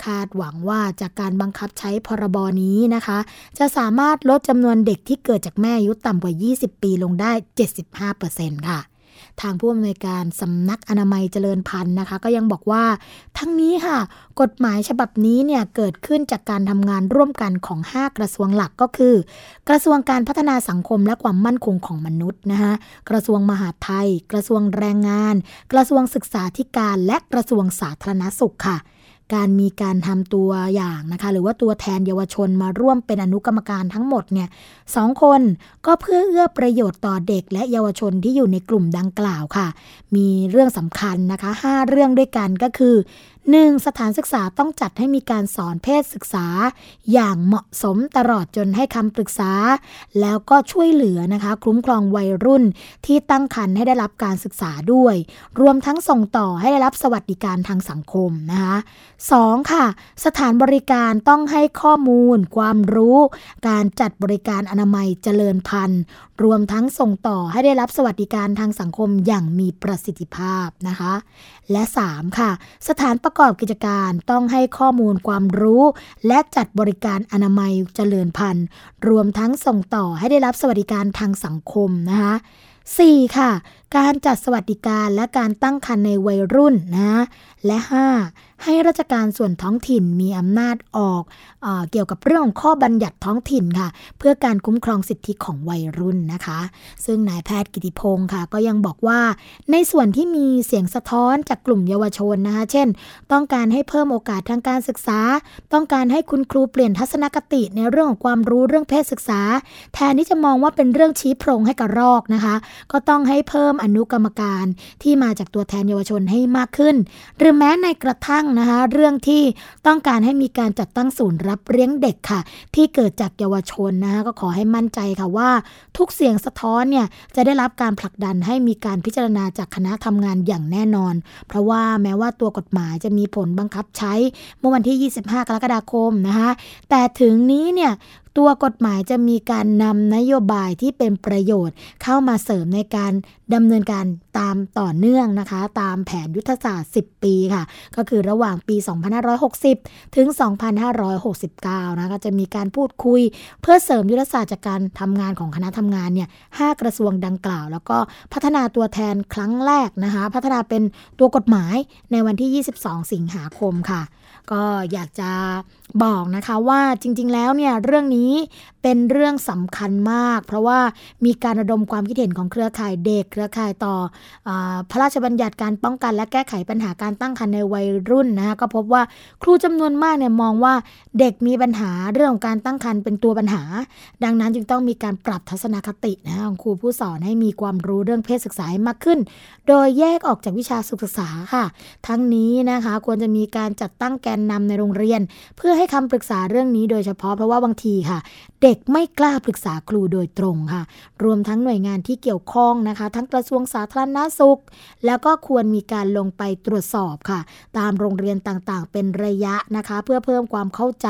คาดหวังว่าจากการบังคับใช้พรบนี้นะคะ จะสามารถลดจำนวนเด็กที่เกิดจากแม่อายุต่ำกว่า 20 ปีลงได้ 75%ค่ะ ทางผู้อำนวยการสำนักอนามัยเจริญพันธุ์นะคะ ก็ยังบอกว่า ทั้งนี้ค่ะ กฎหมายฉบับนี้เนี่ยเกิดขึ้นจากการทำงานร่วมกันของ 5 กระทรวงหลักก็คือ กระทรวงการพัฒนาสังคมและความมั่นคงของมนุษย์นะคะกระทรวงมหาดไทย กระทรวงแรงงาน กระทรวงศึกษาธิการและกระทรวงสาธารณสุขค่ะ การมีการทำตัวอย่างนะคะ หรือว่าตัวแทนเยาวชนมาร่วมเป็นอนุกรรมการทั้งหมดเนี่ยสองคนก็เพื่อเอื้อประโยชน์ต่อเด็กและเยาวชนที่อยู่ในกลุ่มดังกล่าวค่ะ มีเรื่องสำคัญนะคะ 5 เรื่องด้วยกันก็คือ 1. สถานศึกษาต้องจัดให้มีการสอนเพศศึกษา อย่างเหมาะสมตลอดจนให้คำปรึกษา แล้วก็ช่วยเหลือนะคะ คุ้มครองวัยรุ่นที่ตั้งครรภ์ให้ได้รับการศึกษาด้วย รวมทั้งส่งต่อให้ได้รับสวัสดิการทางสังคมนะคะ 2. ค่ะ สถานบริการต้องให้ข้อมูล ความรู้ การจัดบริการอนามัยเจริญพันธุ์ รวมทั้งส่งต่อให้ได้รับสวัสดิการทางสังคมอย่างมีประสิทธิภาพนะคะ และ 3. ค่ะ สถานประกอบกิจการต้องให้ข้อมูลความรู้ และจัดบริการอนามัยเจริญพันธุ์ รวมทั้งส่งต่อให้ได้รับสวัสดิการทางสังคมนะคะ 4. ค่ะการจัดสวัสดิการและการตั้งครรภ์ในวัยรุ่นนะและ 5. ให้ราชการส่วนท้องถิ่นมีอำนาจออกเอเกี่ยวกับเรื่องของข้อบัญญัติท้องถิ่นค่ะ เพื่อการคุ้มครองสิทธิของวัยรุ่นนะคะ ซึ่งนายแพทย์กิติพงศ์ค่ะ ก็ยังบอกว่า ในส่วนที่มีเสียงสะท้อนจากกลุ่มเยาวชนนะคะ เช่น ต้องการให้เพิ่มโอกาสทางการศึกษา ต้องการให้คุณครูเปลี่ยนทัศนคติในเรื่องของความรู้เรื่องเพศศึกษา แทนที่จะมองว่าเป็นเรื่องชี้โพรงให้กระรอกนะคะ ก็ต้องให้เพิ่มอนุกรรมการที่มาจากตัวแทนเยาวชนให้มากขึ้น หรือแม้ในกระทั่งนะคะเรื่องที่ต้องการให้มีการจัดตั้งศูนย์รับเลี้ยงเด็กค่ะ ที่เกิดจากเยาวชนนะคะก็ขอให้มั่นใจค่ะว่า ทุกเสียงสะท้อนเนี่ยจะได้รับการผลักดันให้มีการพิจารณาจากคณะทำงานอย่างแน่นอน เพราะว่าแม้ว่าตัวกฎหมายจะมีผลบังคับใช้เมื่อวันที่ 25 กรกฎาคมนะคะแต่ถึงนี้เนี่ย ตัวกฎหมายจะมีการนำนโยบายที่เป็นประโยชน์เข้ามาเสริมในการดำเนินการตามต่อเนื่องนะคะ ตามแผนยุทธศาสตร์ 10 ปีค่ะ ก็คือระหว่างปี 2560 ถึง 2569 นะก็จะมีการพูดคุย เพื่อเสริมยุทธศาสตร์จากการทำงานของคณะทำงานเนี่ย5กระทรวงดังกล่าว แล้วก็พัฒนาตัวแทนครั้งแรกนะคะ พัฒนาเป็นตัวกฎหมายในวันที่ 22 สิงหาคมค่ะ ก็อยากจะบอกนะคะว่าจริง ๆ แล้วเนี่ยเรื่องนี้เป็นเรื่องสำคัญมาก เพราะว่ามีการระดมความคิดเห็นของเครือข่ายเด็ก เครือข่ายต่ออพระราชบัญญัติการป้องกัน และแก้ไขปัญหาการตั้งครรภ์ในวัยรุ่นนะคะก็พบว่าครูจำนวนมากเนี่ยมองว่าเด็กมีปัญหาเรื่องของการตั้งครรภ์เป็นตัวปัญหา ดังนั้นจึงต้องมีการปรับทัศนคตินะของครูผู้สอนให้มีความรู้เรื่องเพศศึกษาให้มากขึ้น โดยแยกออกจากวิชาศึกษาค่ะ ทั้งนี้นะคะควรจะมีการจัดตั้งแกนนำในโรงเรียน เพื่อให้คำปรึกษาเรื่องนี้โดยเฉพาะเพราะว่าบางทีค่ะ เด็กไม่กล้าปรึกษาครูโดยตรงค่ะ รวมทั้งหน่วยงานที่เกี่ยวข้องนะคะ ทั้งกระทรวงสาธารณาสุข แล้วก็ควรมีการลงไปตรวจสอบค่ะ ตามโรงเรียนต่างๆ เป็นระยะนะคะ เพื่อเพิ่มความเข้าใจ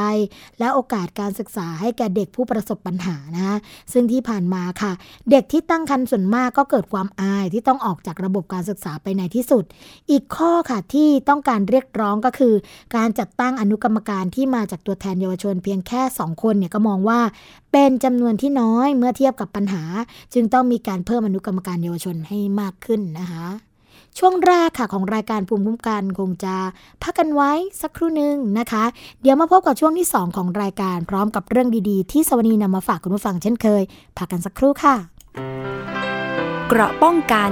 และโอกาสการศึกษาให้แก่เด็กผู้ประสบปัญหานะคะซึ่งที่ผ่านมาค่ะ เด็กที่ตั้งครรภ์ส่วนมากก็เกิดความอายที่ต้องออกจากระบบการศึกษาไปในที่สุด อีกข้อค่ะที่ต้องการเรียกร้องก็คือ การจัดตั้งอนุกรรมการที่มาจากตัวแทนเยาวชนเพียงแค่ 2 คนเนี่ยก็มองว่า เป็นจำนวนที่น้อยเมื่อเทียบกับปัญหา จึงต้องมีการเพิ่มอนุกรรมการเยาวชนให้มากขึ้นนะคะช่วงแรกค่ะของรายการภูมิคุ้มกันคงจะพักกันไว้สักครู่หนึ่งนะคะ เดี๋ยวมาพบกับช่วงที่ 2 ของรายการพร้อมกับเรื่องดีๆ ที่สวนีนำมาฝากคุณผู้ฟังเช่นเคยพักกันสักครู่ค่ะ เกราะป้องกัน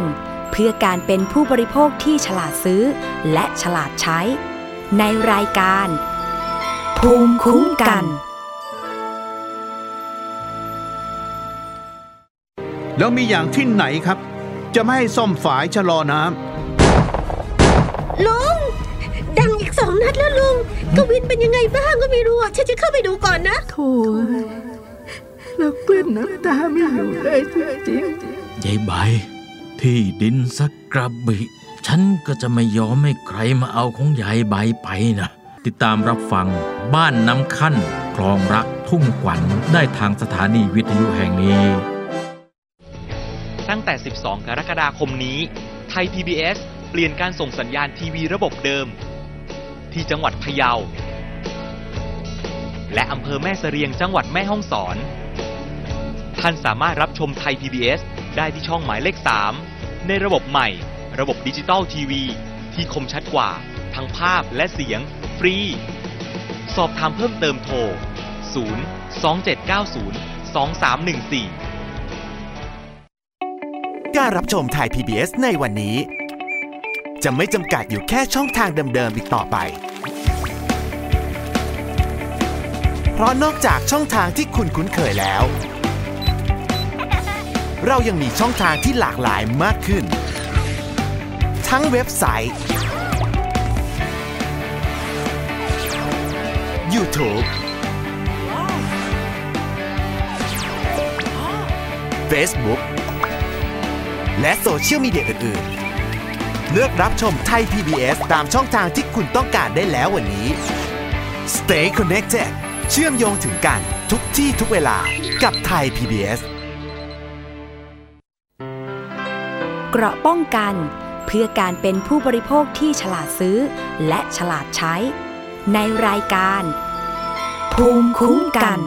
เพื่อการเป็นผู้บริโภคที่ฉลาดซื้อ และฉลาดใช้ ในรายการ ภูมิคุ้มกัน แล้วมีอย่างที่ไหนครับ จะไม่ให้ซ่อมฝายชะลอน้ลุง ดังอีกสองนัดแล้วลุง กวินเป็นยังไงบ้างก็ไม่รู้อะฉันจะเข้าไปดูก่อนนะ โถ่แล้วกลั้นน้ำตาไม่อยู่เลยจริงยายใบที่ดินสักกระบิ ฉันก็จะไม่ยอมให้ใครมาเอาของยายใบไปนะ ติดตามรับฟังบ้านน้ำขั้นคลองรักทุ่งขวัญได้ทางสถานีวิทยุแห่งนี้ ตั้งแต่ 12 กรกฎาคมนี้ ไทย PBS เปลี่ยนการส่งสัญญาณทีวีระบบเดิม ที่จังหวัดพะเยา และอำเภอแม่เสรียงจังหวัดแม่ฮ่องสอน ท่านสามารถรับชมไทย PBS ได้ที่ช่องหมายเลข 3 ในระบบใหม่ ระบบดิจิตอลทีวีที่คมชัดกว่า ทั้งภาพและเสียง ฟรี สอบถามเพิ่มเติมโทร 0 2790 2314 การรับชมไทย PBS ในวันนี้ จะไม่จำกัดอยู่แค่ช่องทางเดิมๆอีกต่อไป เพราะนอกจากช่องทางที่คุณคุ้นเคยแล้ว เรายังมีช่องทางที่หลากหลายมากขึ้น ทั้งเว็บไซต์ YouTube Facebook และโซเชียลมีเดียอื่นๆ เลือกรับชมไทย PBS ตามช่องทางที่คุณต้องการได้แล้ววันนี้ Stay connected เชื่อมโยงถึงกันทุกที่ทุกเวลากับไทย PBS เกราะป้องกันเพื่อการเป็นผู้บริโภคที่ฉลาดซื้อ และฉลาดใช้ ในรายการ ภูมิคุ้มกัน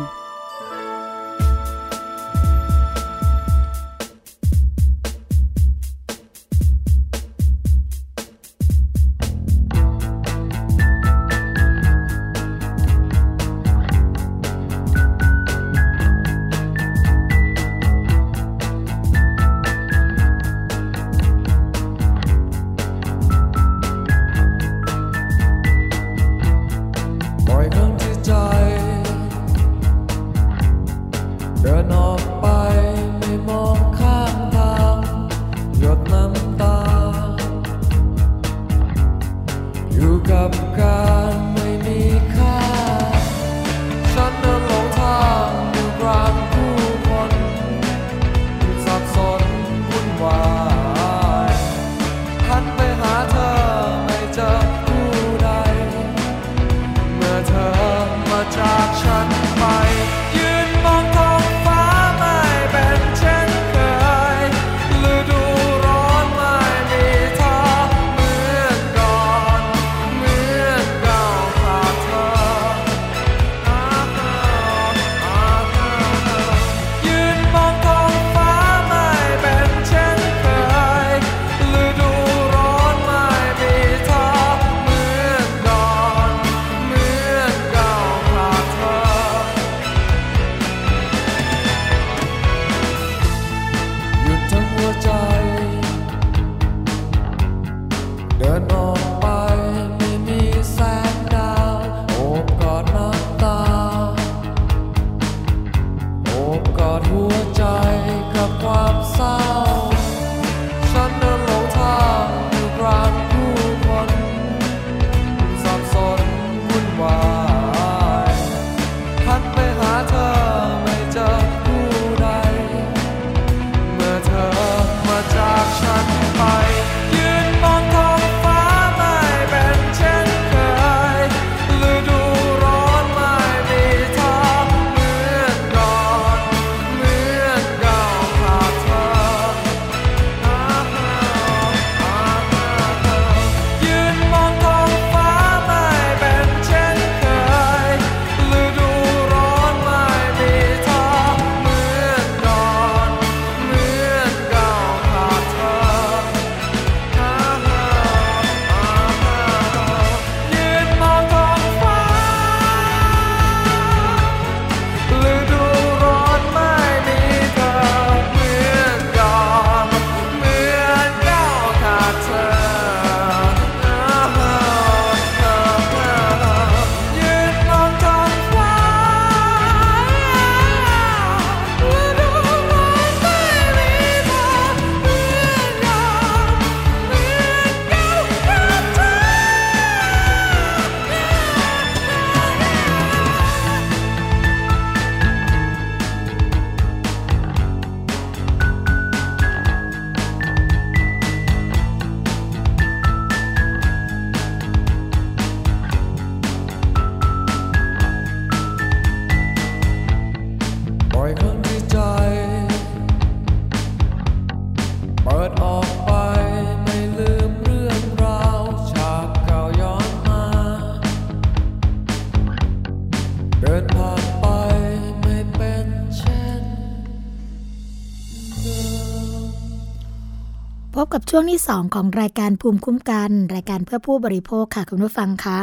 ช่วงที่ 2 ของรายการภูมิคุ้มกัน รายการเพื่อผู้บริโภคค่ะคุณผู้ฟังคะ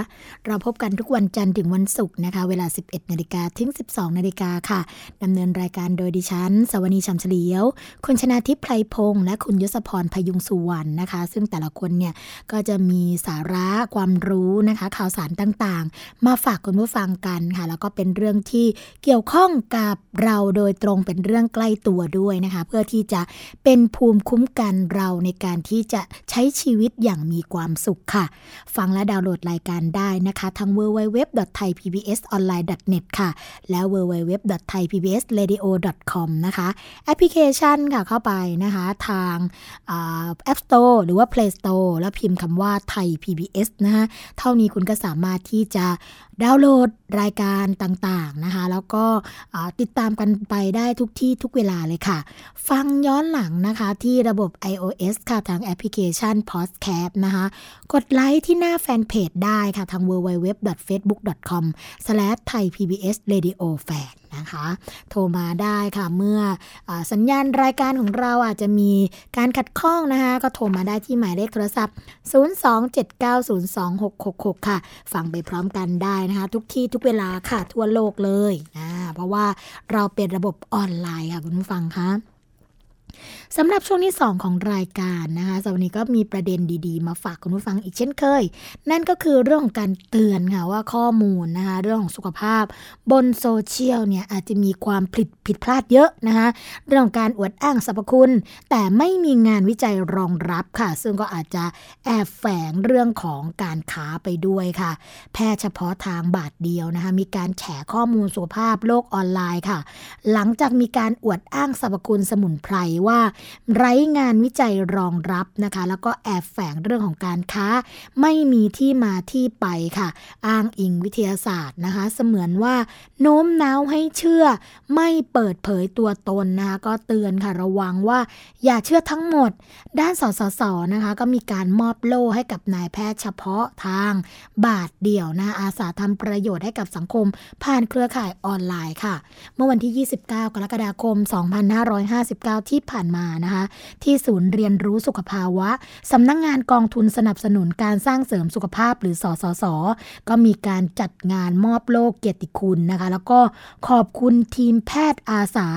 เราพบกันทุกวันจันทร์ถึงวันศุกร์นะคะ เวลา 11นาฬิกาถึง 12นาฬิกาค่ะดำเนินรายการโดยดิฉัน สวนีชัมเฉลียว คุณชนาทิพย์ไพรพงษ์และคุณยศพรพยุงสุวรรณนะคะ ซึ่งแต่ละคนเนี่ยก็จะมีสาระความรู้นะคะ ข่าวสารต่างๆ มาฝากคุณผู้ฟังกันค่ะ แล้วก็เป็นเรื่องที่เกี่ยวข้องกับเราโดยตรงเป็นเรื่องใกล้ตัวด้วยนะคะ เพื่อที่จะเป็นภูมิคุ้มกันเราในการที่จะใช้ชีวิตอย่างมีความสุขค่ะ ฟังและดาวน์โหลดรายการได้นะคะทาง www.thaipbsonline.net ค่ะ แล้ว www.thaipbsradio.com นะคะแอปพลิเคชันค่ะเข้าไปนะคะทางอ่า App Store หรือว่า Play Store แล้วพิมพ์คำว่าไทย PBS นะคะเท่านี้คุณก็สามารถที่จะดาวน์โหลดรายการต่างๆนะคะ แล้วก็ติดตามกันไปได้ทุกที่ทุกเวลาเลยค่ะ ฟังย้อนหลังนะคะที่ระบบ iOS ค่ะทางแอปพลิเคชัน Podcast นะคะ กดไลค์ที่หน้าแฟนเพจได้ค่ะทาง www.facebook.com/thaipbsradiofan นะคะโทรมาได้ค่ะเมื่ออสัญญาณรายการของเราอาจจะมีการขัดข้องนะคะ ก็โทรมาได้ที่หมายเลขโทรศัพท์ 027902666 ค่ะ ฟังไปพร้อมกันได้นะคะ ทุกที่ทุกเวลาค่ะทั่วโลกเลยนะเพราะว่าเราเป็นระบบออนไลน์ค่ะ คุณผู้ฟังคะ สำหรับช่วงที่ 2 ของรายการนะคะวันนี้ก็มีประเด็นดีๆ มาฝากคุณผู้ฟังอีกเช่นเคย นั่นก็คือเรื่องของการเตือนค่ะว่าข้อมูลนะคะเรื่องของสุขภาพ บนโซเชียลเนี่ยอาจจะมีความผิดผิดพลาดเยอะนะคะเรื่องของการอวดอ้างสรรพคุณ แต่ไม่มีงานวิจัยรองรับค่ะ ซึ่งก็อาจจะแอบแฝงเรื่องของการค้าไปด้วยค่ะ แพทย์เฉพาะทางบาทเดียวนะคะมีการแฉข้อมูลสุขภาพโลกออนไลน์ค่ะ หลังจากมีการอวดอ้างสรรพคุณสมุนไพรว่าไร้งานวิจัยรองรับนะคะ แล้วก็แอบแฝงเรื่องของการค้า ไม่มีที่มาที่ไปค่ะ อ้างอิงวิทยาศาสตร์นะคะ เสมือนว่าโน้มน้าวให้เชื่อ ไม่เปิดเผยตัวตนนะคะก็เตือนค่ะระวังว่า อย่าเชื่อทั้งหมด ด้านสสสนะคะ ก็มีการมอบโล่ให้กับนายแพทย์เฉพาะทางบาทเดี่ยวนะอาสาทำประโยชน์ให้กับสังคม ผ่านเครือข่ายออนไลน์ค่ะ เมื่อวันที่ 29 กรกฎาคม 2559 ที่ผ่านมานะคะที่ศูนย์เรียนรู้สุขภาวะสำนักงงานกองทุนสนับสนุนการสร้างเสริมสุขภาพหรือสสส ก็มีการจัดงานมอบโลกเกียรติคุณนะคะ แล้วก็ขอบคุณทีมแพทย์อาสา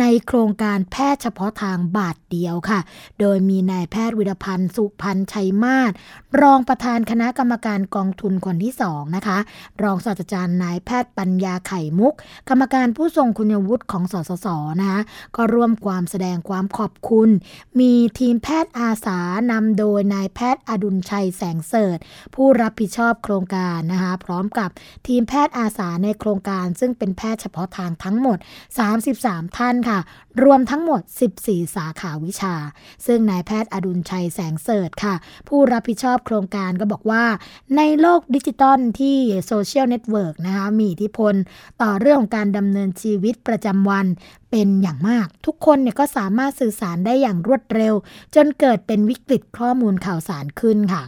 ในโครงการแพทย์เฉพาะทางบาทเดียวค่ะ โดยมีนายแพทย์วิรพันธ์สุพันธ์ชัยมาศรองประธานคณะกรรมการกองทุนคนที่สองนะคะ รองศาสตราจารย์นายแพทย์ปัญญาไข่มุก กรรมการผู้ทรงคุณวุฒิของสสสนะคะก็ร่วมความแสดงความความขอบคุณ มีทีมแพทย์อาสานำโดยนายแพทย์อดุลชัยแสงเสริฐผู้รับผิดชอบโครงการนะคะพร้อมกับทีมแพทย์อาสาในโครงการ ซึ่งเป็นแพทย์เฉพาะทางทั้งหมด 33 ท่านค่ะ รวมทั้งหมด 14 สาขาวิชา ซึ่งนายแพทย์อดุลชัยแสงเสริฐค่ะ ผู้รับผิดชอบโครงการก็บอกว่า ในโลกดิจิตอลที่โซเชียลเน็ตเวิร์กนะคะมีอิทธิพล ต่อเรื่องของการดำเนินชีวิตประจำวัน เป็นอย่างมาก ทุกคนเนี่ยก็สามารถสื่อสารได้อย่างรวดเร็ว จนเกิดเป็นวิกฤตข้อมูลข่าวสารขึ้นค่ะ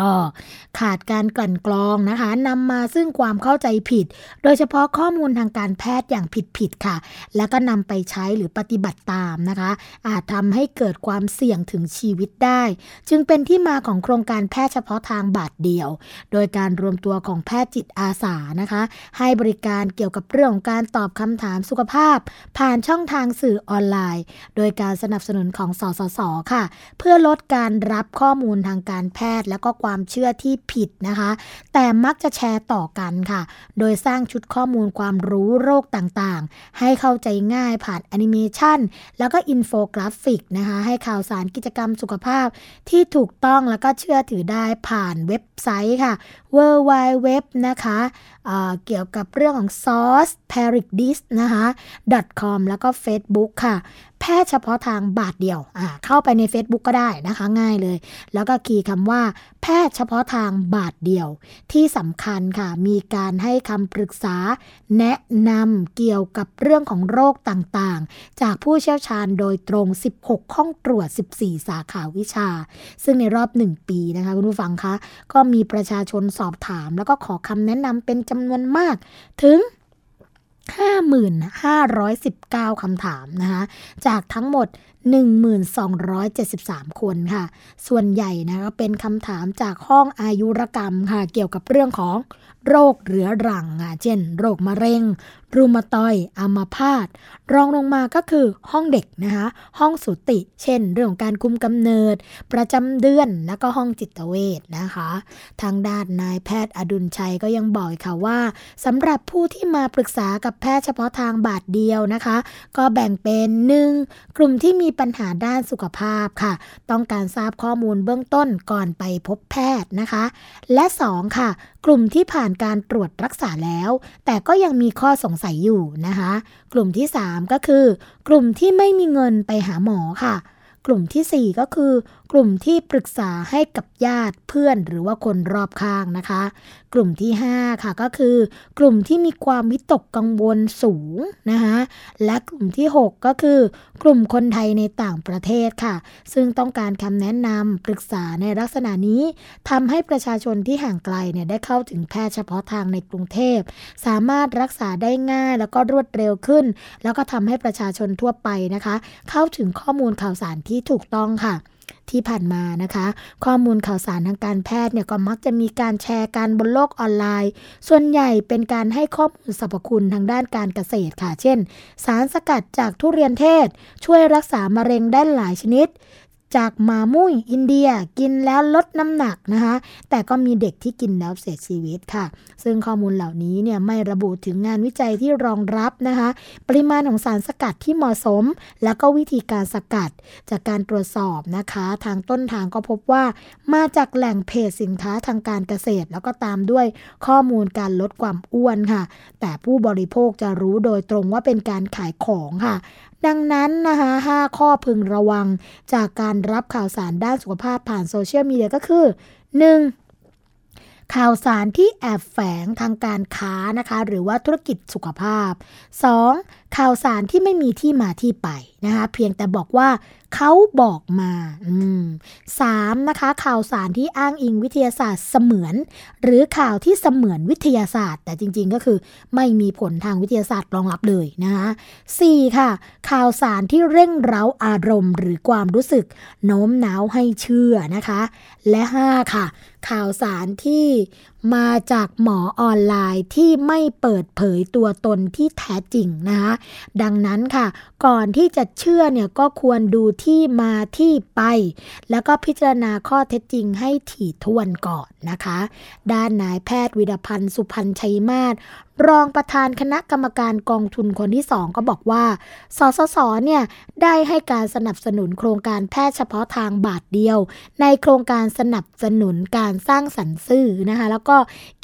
ก็ขาดการกลั่นกรองนะคะนำมาซึ่งความเข้าใจผิด โดยเฉพาะข้อมูลทางการแพทย์อย่างผิดๆค่ะ แล้วก็นำไปใช้หรือปฏิบัติตามนะคะ อาจทำให้เกิดความเสี่ยงถึงชีวิตได้ จึงเป็นที่มาของโครงการแพทย์เฉพาะทางบาทเดียว โดยการรวมตัวของแพทย์จิตอาสานะคะ ให้บริการเกี่ยวกับเรื่องของการตอบคำถามสุขภาพ ผ่านช่องทางสื่อออนไลน์ โดยการสนับสนุนของสสสค่ะ เพื่อลดการรับข้อมูลทางการแพทย์และก็ความเชื่อที่ผิดนะคะ แต่มักจะแชร์ต่อกันค่ะ โดยสร้างชุดข้อมูลความรู้โรคต่างๆ ให้เข้าใจง่ายผ่านแอนิเมชันแล้วก็อินโฟกราฟิกนะคะ ให้ข่าวสารกิจกรรมสุขภาพที่ถูกต้องแล้วก็เชื่อถือได้ผ่านเว็บไซต์ค่ะ w w w นะคะเกี่ยวกับเรื่องของ source p a r i d i s นะคะ .com แล้วก็ Facebook ค่ะแพทย์เฉพาะทางบาทเดียวอ่าเข้าไปใน Facebook ก็ได้นะคะ ง่ายเลย แล้วก็คีย์คำว่า แพทย์เฉพาะทางบาทเดียว ที่สำคัญค่ะ มีการให้คำปรึกษา แนะนำเกี่ยวกับเรื่องของโรคต่างๆ จากผู้เชี่ยวชาญโดยตรง 16 ห้องตรวจ 14 สาขาวิชา ซึ่งในรอบ 1 ปีนะคะคุณผู้ฟังคะ ก็มีประชาชนสอบถาม แล้วก็ขอคำแนะนำเป็นจำนวนมากถึง 5519 คำถามนะคะจากทั้งหมด 1273 คนค่ะ ส่วนใหญ่นะก็เป็นคำถามจากห้องอายุรกรรมค่ะ เกี่ยวกับเรื่องของ โรคเรื้อรังอะเช่น โรคมะเร็ง รูมาตอยอัมาพาต รองลงมาก็คือห้องเด็กนะคะห้องสุติ เช่น เรื่องของการคุมกำเนิด ประจำเดือนแล้วก็ห้องจิตเวชนะคะ ทางด้านนายแพทย์อดุลชัยก็ยังบอกค่ะว่าสำหรับผู้ที่มาปรึกษากับแพทย์เฉพาะทางบาทเดียวนะคะ ก็แบ่งเป็นหนึ่งกลุ่มที่มีปัญหาด้านสุขภาพค่ะ ต้องการทราบข้อมูลเบื้องต้นก่อนไปพบแพทย์นะคะ และ 2 ค่ะ กลุ่มที่ผ่านการตรวจรักษาแล้ว แต่ก็ยังมีข้อสงสัยอยู่นะคะ กลุ่มที่ 3 ก็คือ กลุ่มที่ไม่มีเงินไปหาหมอค่ะ กลุ่มทีสี่ 4 ก็คือ กลุ่มที่ปรึกษาให้กับญาติเพื่อนหรือว่าคนรอบข้างนะคะ กลุ่มที่ 5 ค่ะก็คือ กลุ่มที่มีความวิตกกังวลสูงนะคะและกลุ่มที่ 6 ก็คือ กลุ่มคนไทยในต่างประเทศค่ะ ซึ่งต้องการคำแนะนำปรึกษาในลักษณะนี้ทำให้ประชาชนที่ห่างไกลเนี่ยได้เข้าถึงแพทย์เฉพาะทางในกรุงเทพ สามารถรักษาได้ง่ายแล้วก็รวดเร็วขึ้น แล้วก็ทำให้ประชาชนทั่วไปนะคะ เข้าถึงข้อมูลข่าวสารที่ถูกต้องค่ะ ที่ผ่านมานะคะ ข้อมูลข่าวสารทางการแพทย์เนี่ยก็มักจะมีการแชร์กันบนโลกออนไลน์ ส่วนใหญ่เป็นการให้ข้อมูลสรรพคุณทางด้านการเกษตรค่ะ เช่น สารสกัดจากทุเรียนเทศ ช่วยรักษามะเร็งได้หลายชนิด จากหมามุ้ยอินเดียกินแล้วลดน้ำหนักนะคะ แต่ก็มีเด็กที่กินแล้วเสียชีวิตค่ะ ซึ่งข้อมูลเหล่านี้เนี่ยไม่ระบุถึงงานวิจัยที่รองรับนะคะ ปริมาณของสารสกัดที่เหมาะสม แล้วก็วิธีการสกัด จากการตรวจสอบนะคะ ทางต้นทางก็พบว่ามาจากแหล่งเพจสินค้าทางการเกษตร แล้วก็ตามด้วยข้อมูลการลดความอ้วนค่ะ แต่ผู้บริโภคจะรู้โดยตรงว่าเป็นการขายของค่ะ ดังนั้นนะคะ5ข้อพึงระวังจากการรับข่าวสารด้านสุขภาพผ่านโซเชียลมีเดียก็คือ 1. ข่าวสารที่แอบแฝงทางการค้านะคะ หรือว่าธุรกิจสุขภาพ 2. ข่าวสารที่ไม่มีที่มาที่ไปนะคะ เพียงแต่บอกว่า เขาบอกมาสามนะคะข่าวสารที่อ้างอิงวิทยาศาสตร์เสมือน หรือข่าวที่เสมือนวิทยาศาสตร์ แต่จริงๆก็คือไม่มีผลทางวิทยาศาสตร์รองรับเลยนะคะสี่ค่ะ ข่าวสารที่เร่งเร้าอารมณ์ หรือความรู้สึกโน้มน้าวให้เชื่อนะคะ และห้าค่ะ ข่าวสารที่มาจากหมอออนไลน์ที่ไม่เปิดเผยตัวตนที่แท้จริงนะคะดังนั้นค่ะ ก่อนที่จะเชื่อเนี่ยก็ควรดูที่มาที่ไป แล้วก็พิจารณาข้อเท็จจริงให้ถี่ถ้วนก่อนนะคะ ด้านนายแพทย์วิรพันธ์สุพันชัยมาศรองประธานคณะกรรมการกองทุนคนที่สองก็บอกว่า สสส เนี่ย ได้ให้การสนับสนุนโครงการแพทย์เฉพาะทางบาทเดียว ในโครงการสนับสนุนการสร้างสรรค์สื่อนะคะ แล้วก็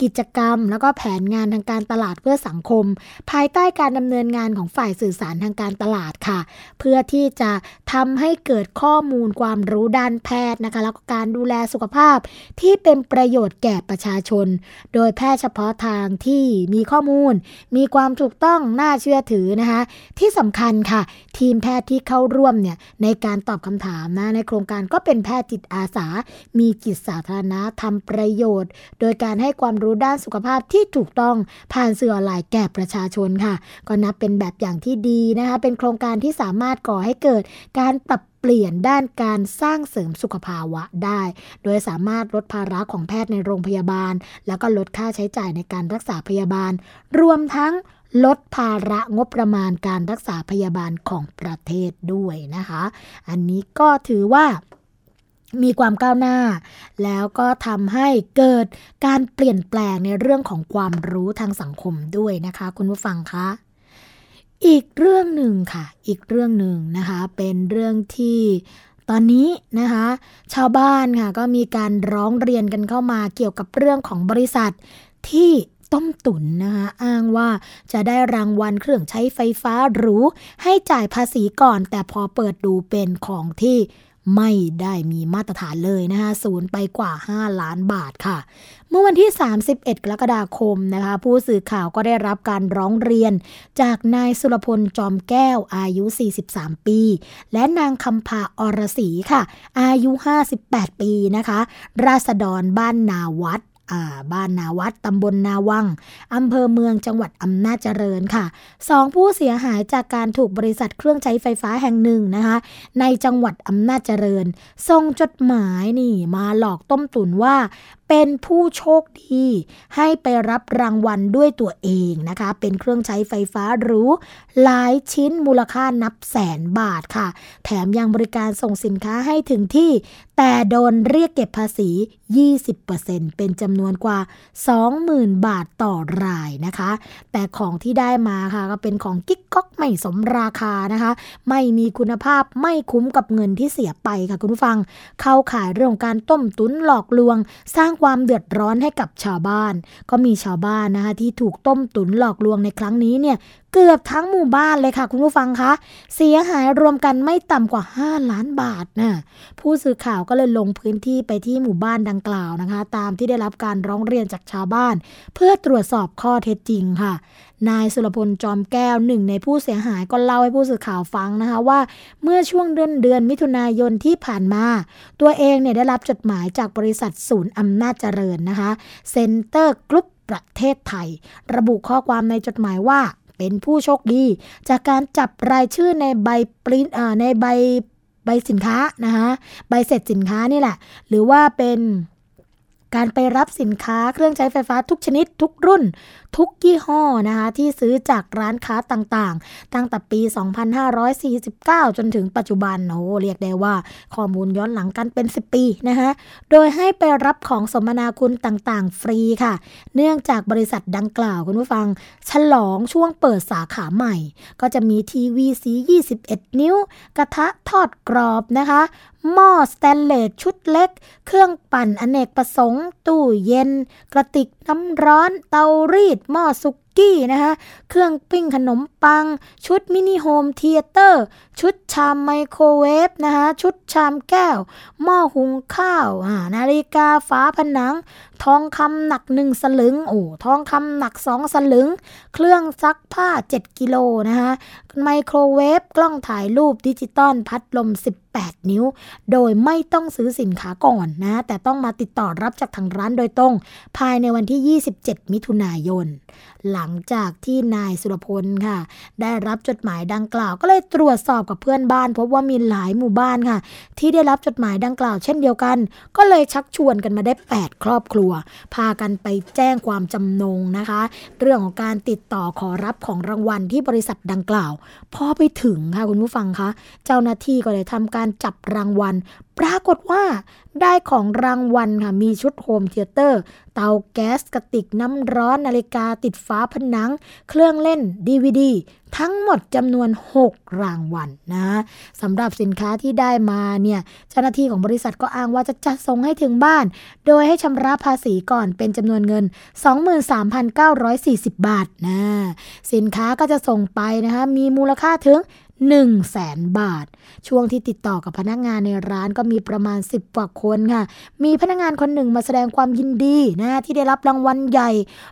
กิจกรรมแล้วก็แผนงานทางการตลาดเพื่อสังคม ภายใต้การดำเนินงานของฝ่ายสื่อสารทางการตลาดค่ะ เพื่อที่จะทำให้เกิดข้อมูลความรู้ด้านแพทย์นะคะแล้วก็การดูแลสุขภาพที่เป็นประโยชน์แก่ประชาชน โดยแพทย์เฉพาะทางที่มีข้อมูล มีความถูกต้องน่าเชื่อถือนะคะที่สำคัญค่ะ ทีมแพทย์ที่เข้าร่วมเนี่ยในการตอบคำถามนะในโครงการก็เป็นแพทย์จิตอาสา มีจิตสาธารณะทำประโยชน์ โดยการให้ความรู้ด้านสุขภาพที่ถูกต้องผ่านสื่อออนไลน์แก่ประชาชนค่ะ ก็นับเป็นแบบอย่างที่ดีนะคะเป็นโครงการที่สามารถก่อให้เกิดการปรับเปลี่ยนด้านการสร้างเสริมสุขภาวะได้ โดยสามารถลดภาระของแพทย์ในโรงพยาบาล แล้วก็ลดค่าใช้จ่ายในการรักษาพยาบาล รวมทั้งลดภาระงบประมาณการรักษาพยาบาลของประเทศด้วยนะคะ อันนี้ก็ถือว่ามีความก้าวหน้า แล้วก็ทำให้เกิดการเปลี่ยนแปลงในเรื่องของความรู้ทางสังคมด้วยนะคะ คุณผู้ฟังคะ อีกเรื่องหนึ่งค่ะ อีกเรื่องหนึ่งนะคะ เป็นเรื่องที่ตอนนี้นะคะ ชาวบ้านค่ะก็มีการร้องเรียนกันเข้ามาเกี่ยวกับเรื่องของบริษัทที่ต้มตุ๋นนะคะอ้างว่าจะได้รางวัลเครื่องใช้ไฟฟ้าหรูให้จ่ายภาษีก่อน แต่พอเปิดดูเป็นของที่ ไม่ได้มีมาตรฐานเลยนะคะศูนย์ไปกว่า 5 ล้านบาทค่ะ เมื่อวันที่ 31 กรกฎาคมนะคะ ผู้สื่อข่าวก็ได้รับการร้องเรียน จากนายสุรพลจอมแก้วอายุ 43 ปี และนางคำพาอรศรีค่ะ อายุ 58 ปีนะคะ ราษฎรบ้านนาวัด บ้านนาวัดตำบลนาวังอำเภอเมืองจังหวัดอำนาจเจริญค่ะสองผู้เสียหายจากการถูกบริษัทเครื่องใช้ไฟฟ้าแห่งหนึ่งนะคะ ในจังหวัดอำนาจเจริญส่งจดหมายนี่มาหลอกต้มตุ๋นว่า เป็นผู้โชคดี ให้ไปรับรางวัลด้วยตัวเองนะคะ เป็นเครื่องใช้ไฟฟ้าหรูหลายชิ้นมูลค่านับแสนบาทค่ะ แถมยังบริการส่งสินค้าให้ถึงที่ แต่โดนเรียกเก็บภาษี 20%เป็นจำนวนกว่า 20,000 บาทต่อรายนะคะ แต่ของที่ได้มาค่ะก็เป็นของกิ๊กก๊อกไม่สมราคานะคะ ไม่มีคุณภาพไม่คุ้มกับเงินที่เสียไปค่ะคุณผู้ฟัง เข้าขายเรื่องการต้มตุ้นหลอกลวงสร้างความเดือดร้อนให้กับชาวบ้าน ก็มีชาวบ้านนะคะที่ถูกต้มตุ๋นหลอกลวงในครั้งนี้เนี่ยเกือบทั้งหมู่บ้านเลยค่ะ คุณผู้ฟังคะ เสียหายรวมกันไม่ต่ำกว่า 5 ล้านบาทนะผู้สื่อข่าวก็เลยลงพื้นที่ไปที่หมู่บ้านดังกล่าวนะคะ ตามที่ได้รับการร้องเรียนจากชาวบ้าน เพื่อตรวจสอบข้อเท็จจริงค่ะ นายสุรพลจอมแก้วหนึ่งในผู้เสียหายก็เล่าให้ผู้สื่อข่าวฟังนะคะว่า เมื่อช่วงเดือนเดือนมิถุนายนที่ผ่านมา ตัวเองเนี่ยได้รับจดหมายจากบริษัทศูนย์อำนาจเจริญนะคะเซ็นเตอร์กรุ๊ปประเทศไทย ระบุข้อความในจดหมายว่าเป็นผู้โชคดี จากการจับรายชื่อในใบปริ้นในใบใบสินค้านะคะใบเสร็จสินค้านี่แหละ หรือว่าเป็น การไปรับสินค้าเครื่องใช้ไฟฟ้าทุกชนิดทุกรุ่น ทุกยี่ห้อนะคะที่ซื้อจากร้านค้าต่างๆ ตั้งแต่ปี 2549 จนถึงปัจจุบันโอ้เรียกได้ว่าข้อมูลย้อนหลังกันเป็น 10 ปีนะคะโดยให้ไปรับของสมนาคุณต่างๆ ฟรีค่ะ เนื่องจากบริษัทดังกล่าวคุณผู้ฟัง ฉลองช่วงเปิดสาขาใหม่ ก็จะมีทีวีสี 21 นิ้ว กระทะทอดกรอบนะคะ หม้อสแตนเลสชุดเล็ก เครื่องปั่นอเนกประสงค์ ตู้เย็น กระติกน้ำร้อน เตารีด หม้อสุกี้นะคะ เครื่องปิ้งขนมปัง ชุดมินิโฮมเธียเตอร์ ชุดชามไมโครเวฟนะคะชุดชามแก้ว หม้อหุงข้าวนาฬิกาฝาผนัง ทองคำหนักหนึ่งสลึง โอ้ ทองคำหนักสองสลึง เครื่องซักผ้า 7 กิโลนะคะไมโครเวฟกล้องถ่ายรูปดิจิตอลพัดลม 18 นิ้ว โดยไม่ต้องซื้อสินค้าก่อนนะ แต่ต้องมาติดต่อรับจากทางร้านโดยตรง ภายในวันที่ 27 มิถุนายน หลังจากที่นายสุรพลค่ะ ได้รับจดหมายดังกล่าว ก็เลยตรวจสอบกับเพื่อนบ้าน พบว่ามีหลายหมู่บ้านค่ะ ที่ได้รับจดหมายดังกล่าวเช่นเดียวกัน ก็เลยชักชวนกันมาได้ 8 ครอบครัว พากันไปแจ้งความจำนงนะคะ เรื่องของการติดต่อขอรับของรางวัลที่บริษัทดังกล่าวพอไปถึงค่ะคุณผู้ฟังคะ เจ้าหน้าที่ก็เลยทำการจับรางวัล ปรากฏว่าได้ของรางวัลค่ะมีชุดโฮมเธียเตอร์ เตาแก๊สกระติกน้ำร้อนนาฬิกาติดฝาผนัง เครื่องเล่น DVD ทั้งหมดจำนวน 6 รางวัลนะสำหรับสินค้าที่ได้มาเนี่ยเจ้าหน้าที่ของบริษัทก็อ้างว่าจะจัดส่งให้ถึงบ้าน โดยให้ชำระภาษีก่อนเป็นจำนวนเงิน 23,940 บาทนะสินค้าก็จะส่งไปนะคะมีมูลค่าถึง 1 0 0 0 0แสนบาท ช่วงที่ติดต่อกับพนักงานในร้านก็มีประมาณ 10กว่าคนค่ะ มีพนักงานคนหนึ่งมาแสดงความยินดีนะที่ได้รับรางวัลใหญ่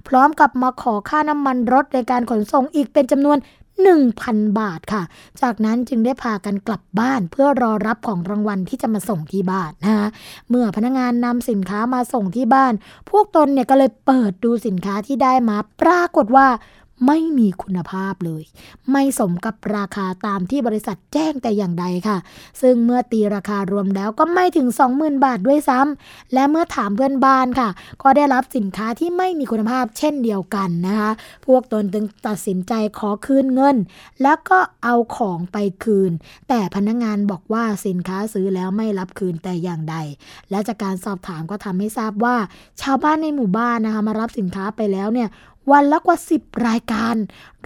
พร้อมกับมาขอค่าน้ำมันรถในการขนส่งอีกเป็นจำนวน1,000 บาทค่ะ จากนั้นจึงได้พากันกลับบ้านเพื่อรอรับของรางวัลที่จะมาส่งที่บ้านนะคะเมื่อพนักงานนำสินค้ามาส่งที่บ้าน พวกตนเนี่ยก็เลยเปิดดูสินค้าที่ได้มา ปรากฏว่า ไม่มีคุณภาพเลย ไม่สมกับราคาตามที่บริษัทแจ้งแต่อย่างใดค่ะ ซึ่งเมื่อตีราคารวมแล้วก็ไม่ถึง 20,000 บาทด้วยซ้ำและเมื่อถามเพื่อนบ้านค่ะ ก็ได้รับสินค้าที่ไม่มีคุณภาพเช่นเดียวกันนะคะ พวกตนจึงตัดสินใจขอคืนเงิน แล้วก็เอาของไปคืน แต่พนักงงานบอกว่าสินค้าซื้อแล้วไม่รับคืนแต่อย่างใด และจากการสอบถามก็ทำให้ทราบว่า ชาวบ้านในหมู่บ้านนะคะมารับสินค้าไปแล้วเนี่ย วันละกว่า 10 รายการ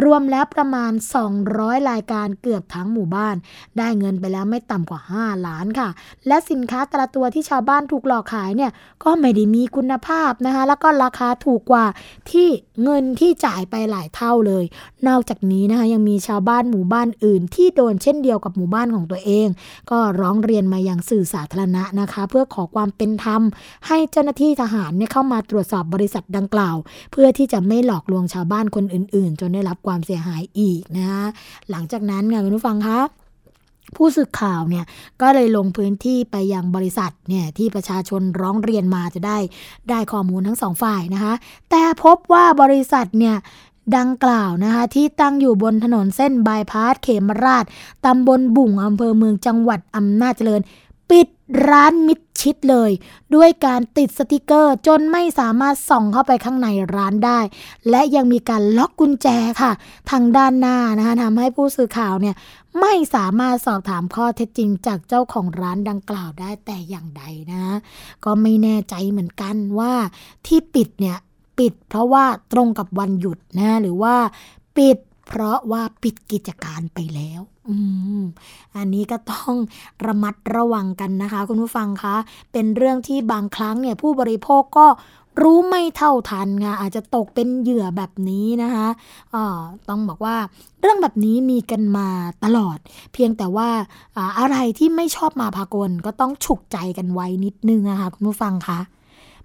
รวมแล้วประมาณ 200 รายการเกือบทั้งหมู่บ้าน ได้เงินไปแล้วไม่ต่ำกว่า 5 ล้านค่ะ และสินค้าแต่ละตัวที่ชาวบ้านถูกหลอกขายเนี่ยก็ไม่ได้มีคุณภาพนะคะ แล้วก็ราคาถูกกว่าที่เงินที่จ่ายไปหลายเท่าเลย นอกจากนี้นะคะยังมีชาวบ้านหมู่บ้านอื่น ที่โดนเช่นเดียวกับหมู่บ้านของตัวเอง ก็ร้องเรียนมายังสื่อสาธารณะนะคะ เพื่อขอความเป็นธรรม ให้เจ้าหน้าที่ทหารเนี่ยเข้ามาตรวจสอบบริษัทดังกล่าว เพื่อที่จะไม่หลอกลวงชาวบ้านคนอื่น ๆ จนได้รับความความเสียหายอีกนะคะหลังจากนั้นค่ะคุณผู้ฟังคะผู้สื่อข่าวเนี่ยก็เลยลงพื้นที่ไปยังบริษัทเนี่ยที่ประชาชนร้องเรียนมาจะได้ได้ข้อมูลทั้งสองฝ่ายนะคะ แต่พบว่าบริษัทเนี่ยดังกล่าวนะคะที่ตั้งอยู่บนถนนเส้นบายพาสเขมราชตำบลบุ่งอำเภอเมืองจังหวัดอำนาจเจริญ ปิดร้านมิดชิดเลย ด้วยการติดสติกเกอร์จนไม่สามารถส่องเข้าไปข้างในร้านได้ และยังมีการล็อกกุญแจค่ะ ทางด้านหน้านะคะทำให้ผู้สื่อข่าวเนี่ยไม่สามารถสอบถามข้อเท็จจริงจากเจ้าของร้านดังกล่าวได้แต่อย่างใดนะ ก็ไม่แน่ใจเหมือนกันว่าที่ปิดเนี่ยปิดเพราะว่าตรงกับวันหยุดนะหรือว่าปิด เพราะว่าปิดกิจการไปแล้วอืมอันนี้ก็ต้องระมัดระวังกันนะคะ คุณผู้ฟังคะ เป็นเรื่องที่บางครั้งเนี่ยผู้บริโภคก็รู้ไม่เท่าทันค่ะอาจจะตกเป็นเหยื่อแบบนี้นะคะอ่าต้องบอกว่าเรื่องแบบนี้มีกันมาตลอด เพียงแต่ว่าอ่าอะไรที่ไม่ชอบมาพากลก็ต้องฉุกใจกันไว้นิดนึงนะคะคุณผู้ฟังคะ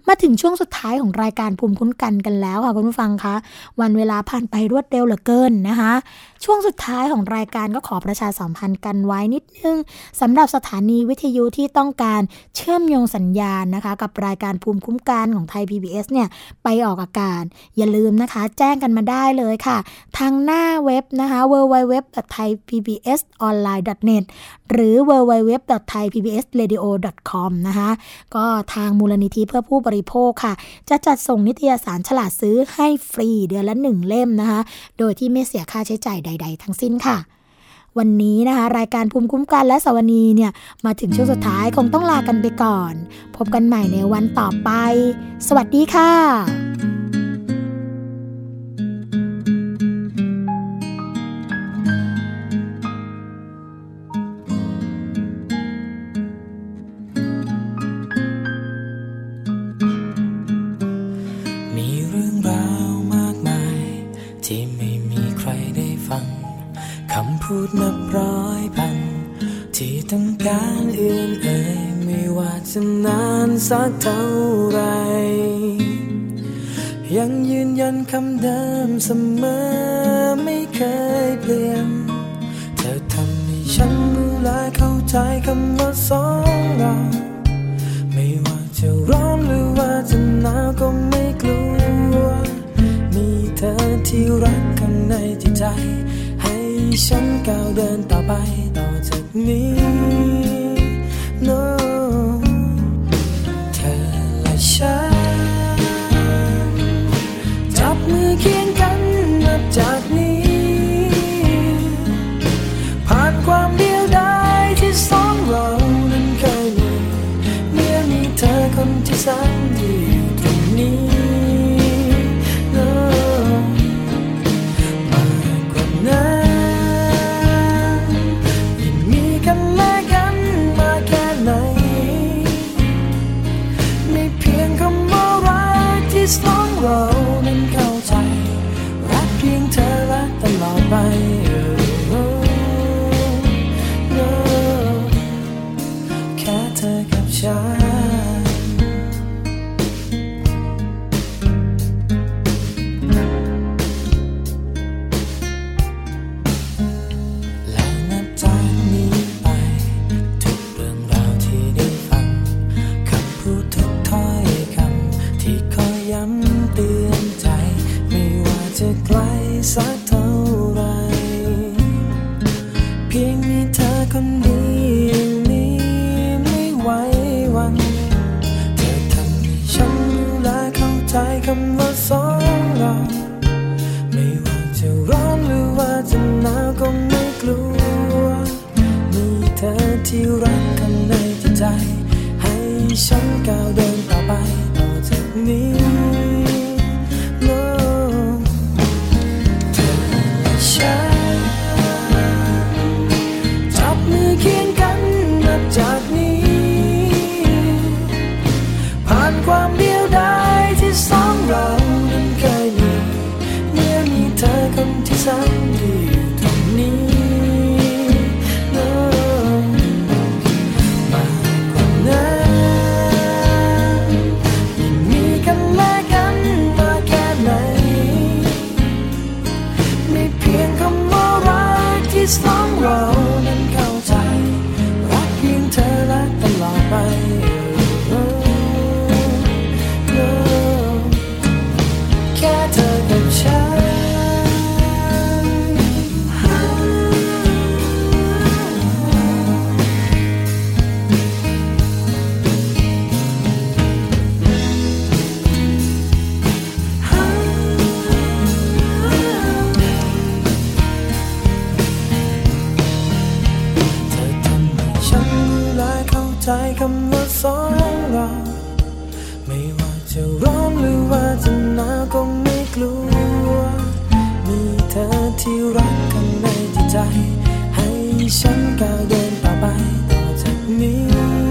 มาถึงช่วงสุดท้ายของรายการภูมิคุ้นกันกันแล้วค่ะคุณผู้ฟังคะวันเวลาผ่านไปรวดเร็วเหลือเกินนะคะ ช่วงสุดท้ายของรายการก็ขอประชาสัมพันธ์กันไว้นิดนึงสำหรับสถานีวิทยุที่ต้องการเชื่อมโยงสัญญาณนะคะ กับรายการภูมิคุ้มกันของไทย PBS เนี่ยไปออกอากาศ อย่าลืมนะคะ แจ้งกันมาได้เลยค่ะ ทางหน้าเว็บนะคะ www.thaipbsonline.net หรือ www.thaipbsradio.com นะคะก็ทางมูลนิธิเพื่อผู้บริโภคค่ะ จะจัดส่งนิตยสารฉลาดซื้อให้ฟรีเดือนละหนึ่งเล่มนะคะโดยที่ไม่เสียค่าใช้จ่ายใด ๆ ทั้งสิ้นค่ะวันนี้นะคะ รายการภูมิคุ้มกันและสวนีเนี่ย มาถึงช่วงสุดท้ายคงต้องลากันไปก่อน พบกันใหม่ในวันต่อไป สวัสดีค่ะ สักเท่าไร ยังยืนยันคำเดิมเสมอไม่เคยเปลี่ยน เธอทำให้ฉันรู้และเข้าใจคำ จคำว่าสองเรา ไม่ว่าจะร้อนหรือว่าจะหนาวก็ไม่กลัว มีเธอที่รักกันในใจ ให้ฉันก้าวเดินต่อไปต่อจากนี้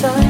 sorry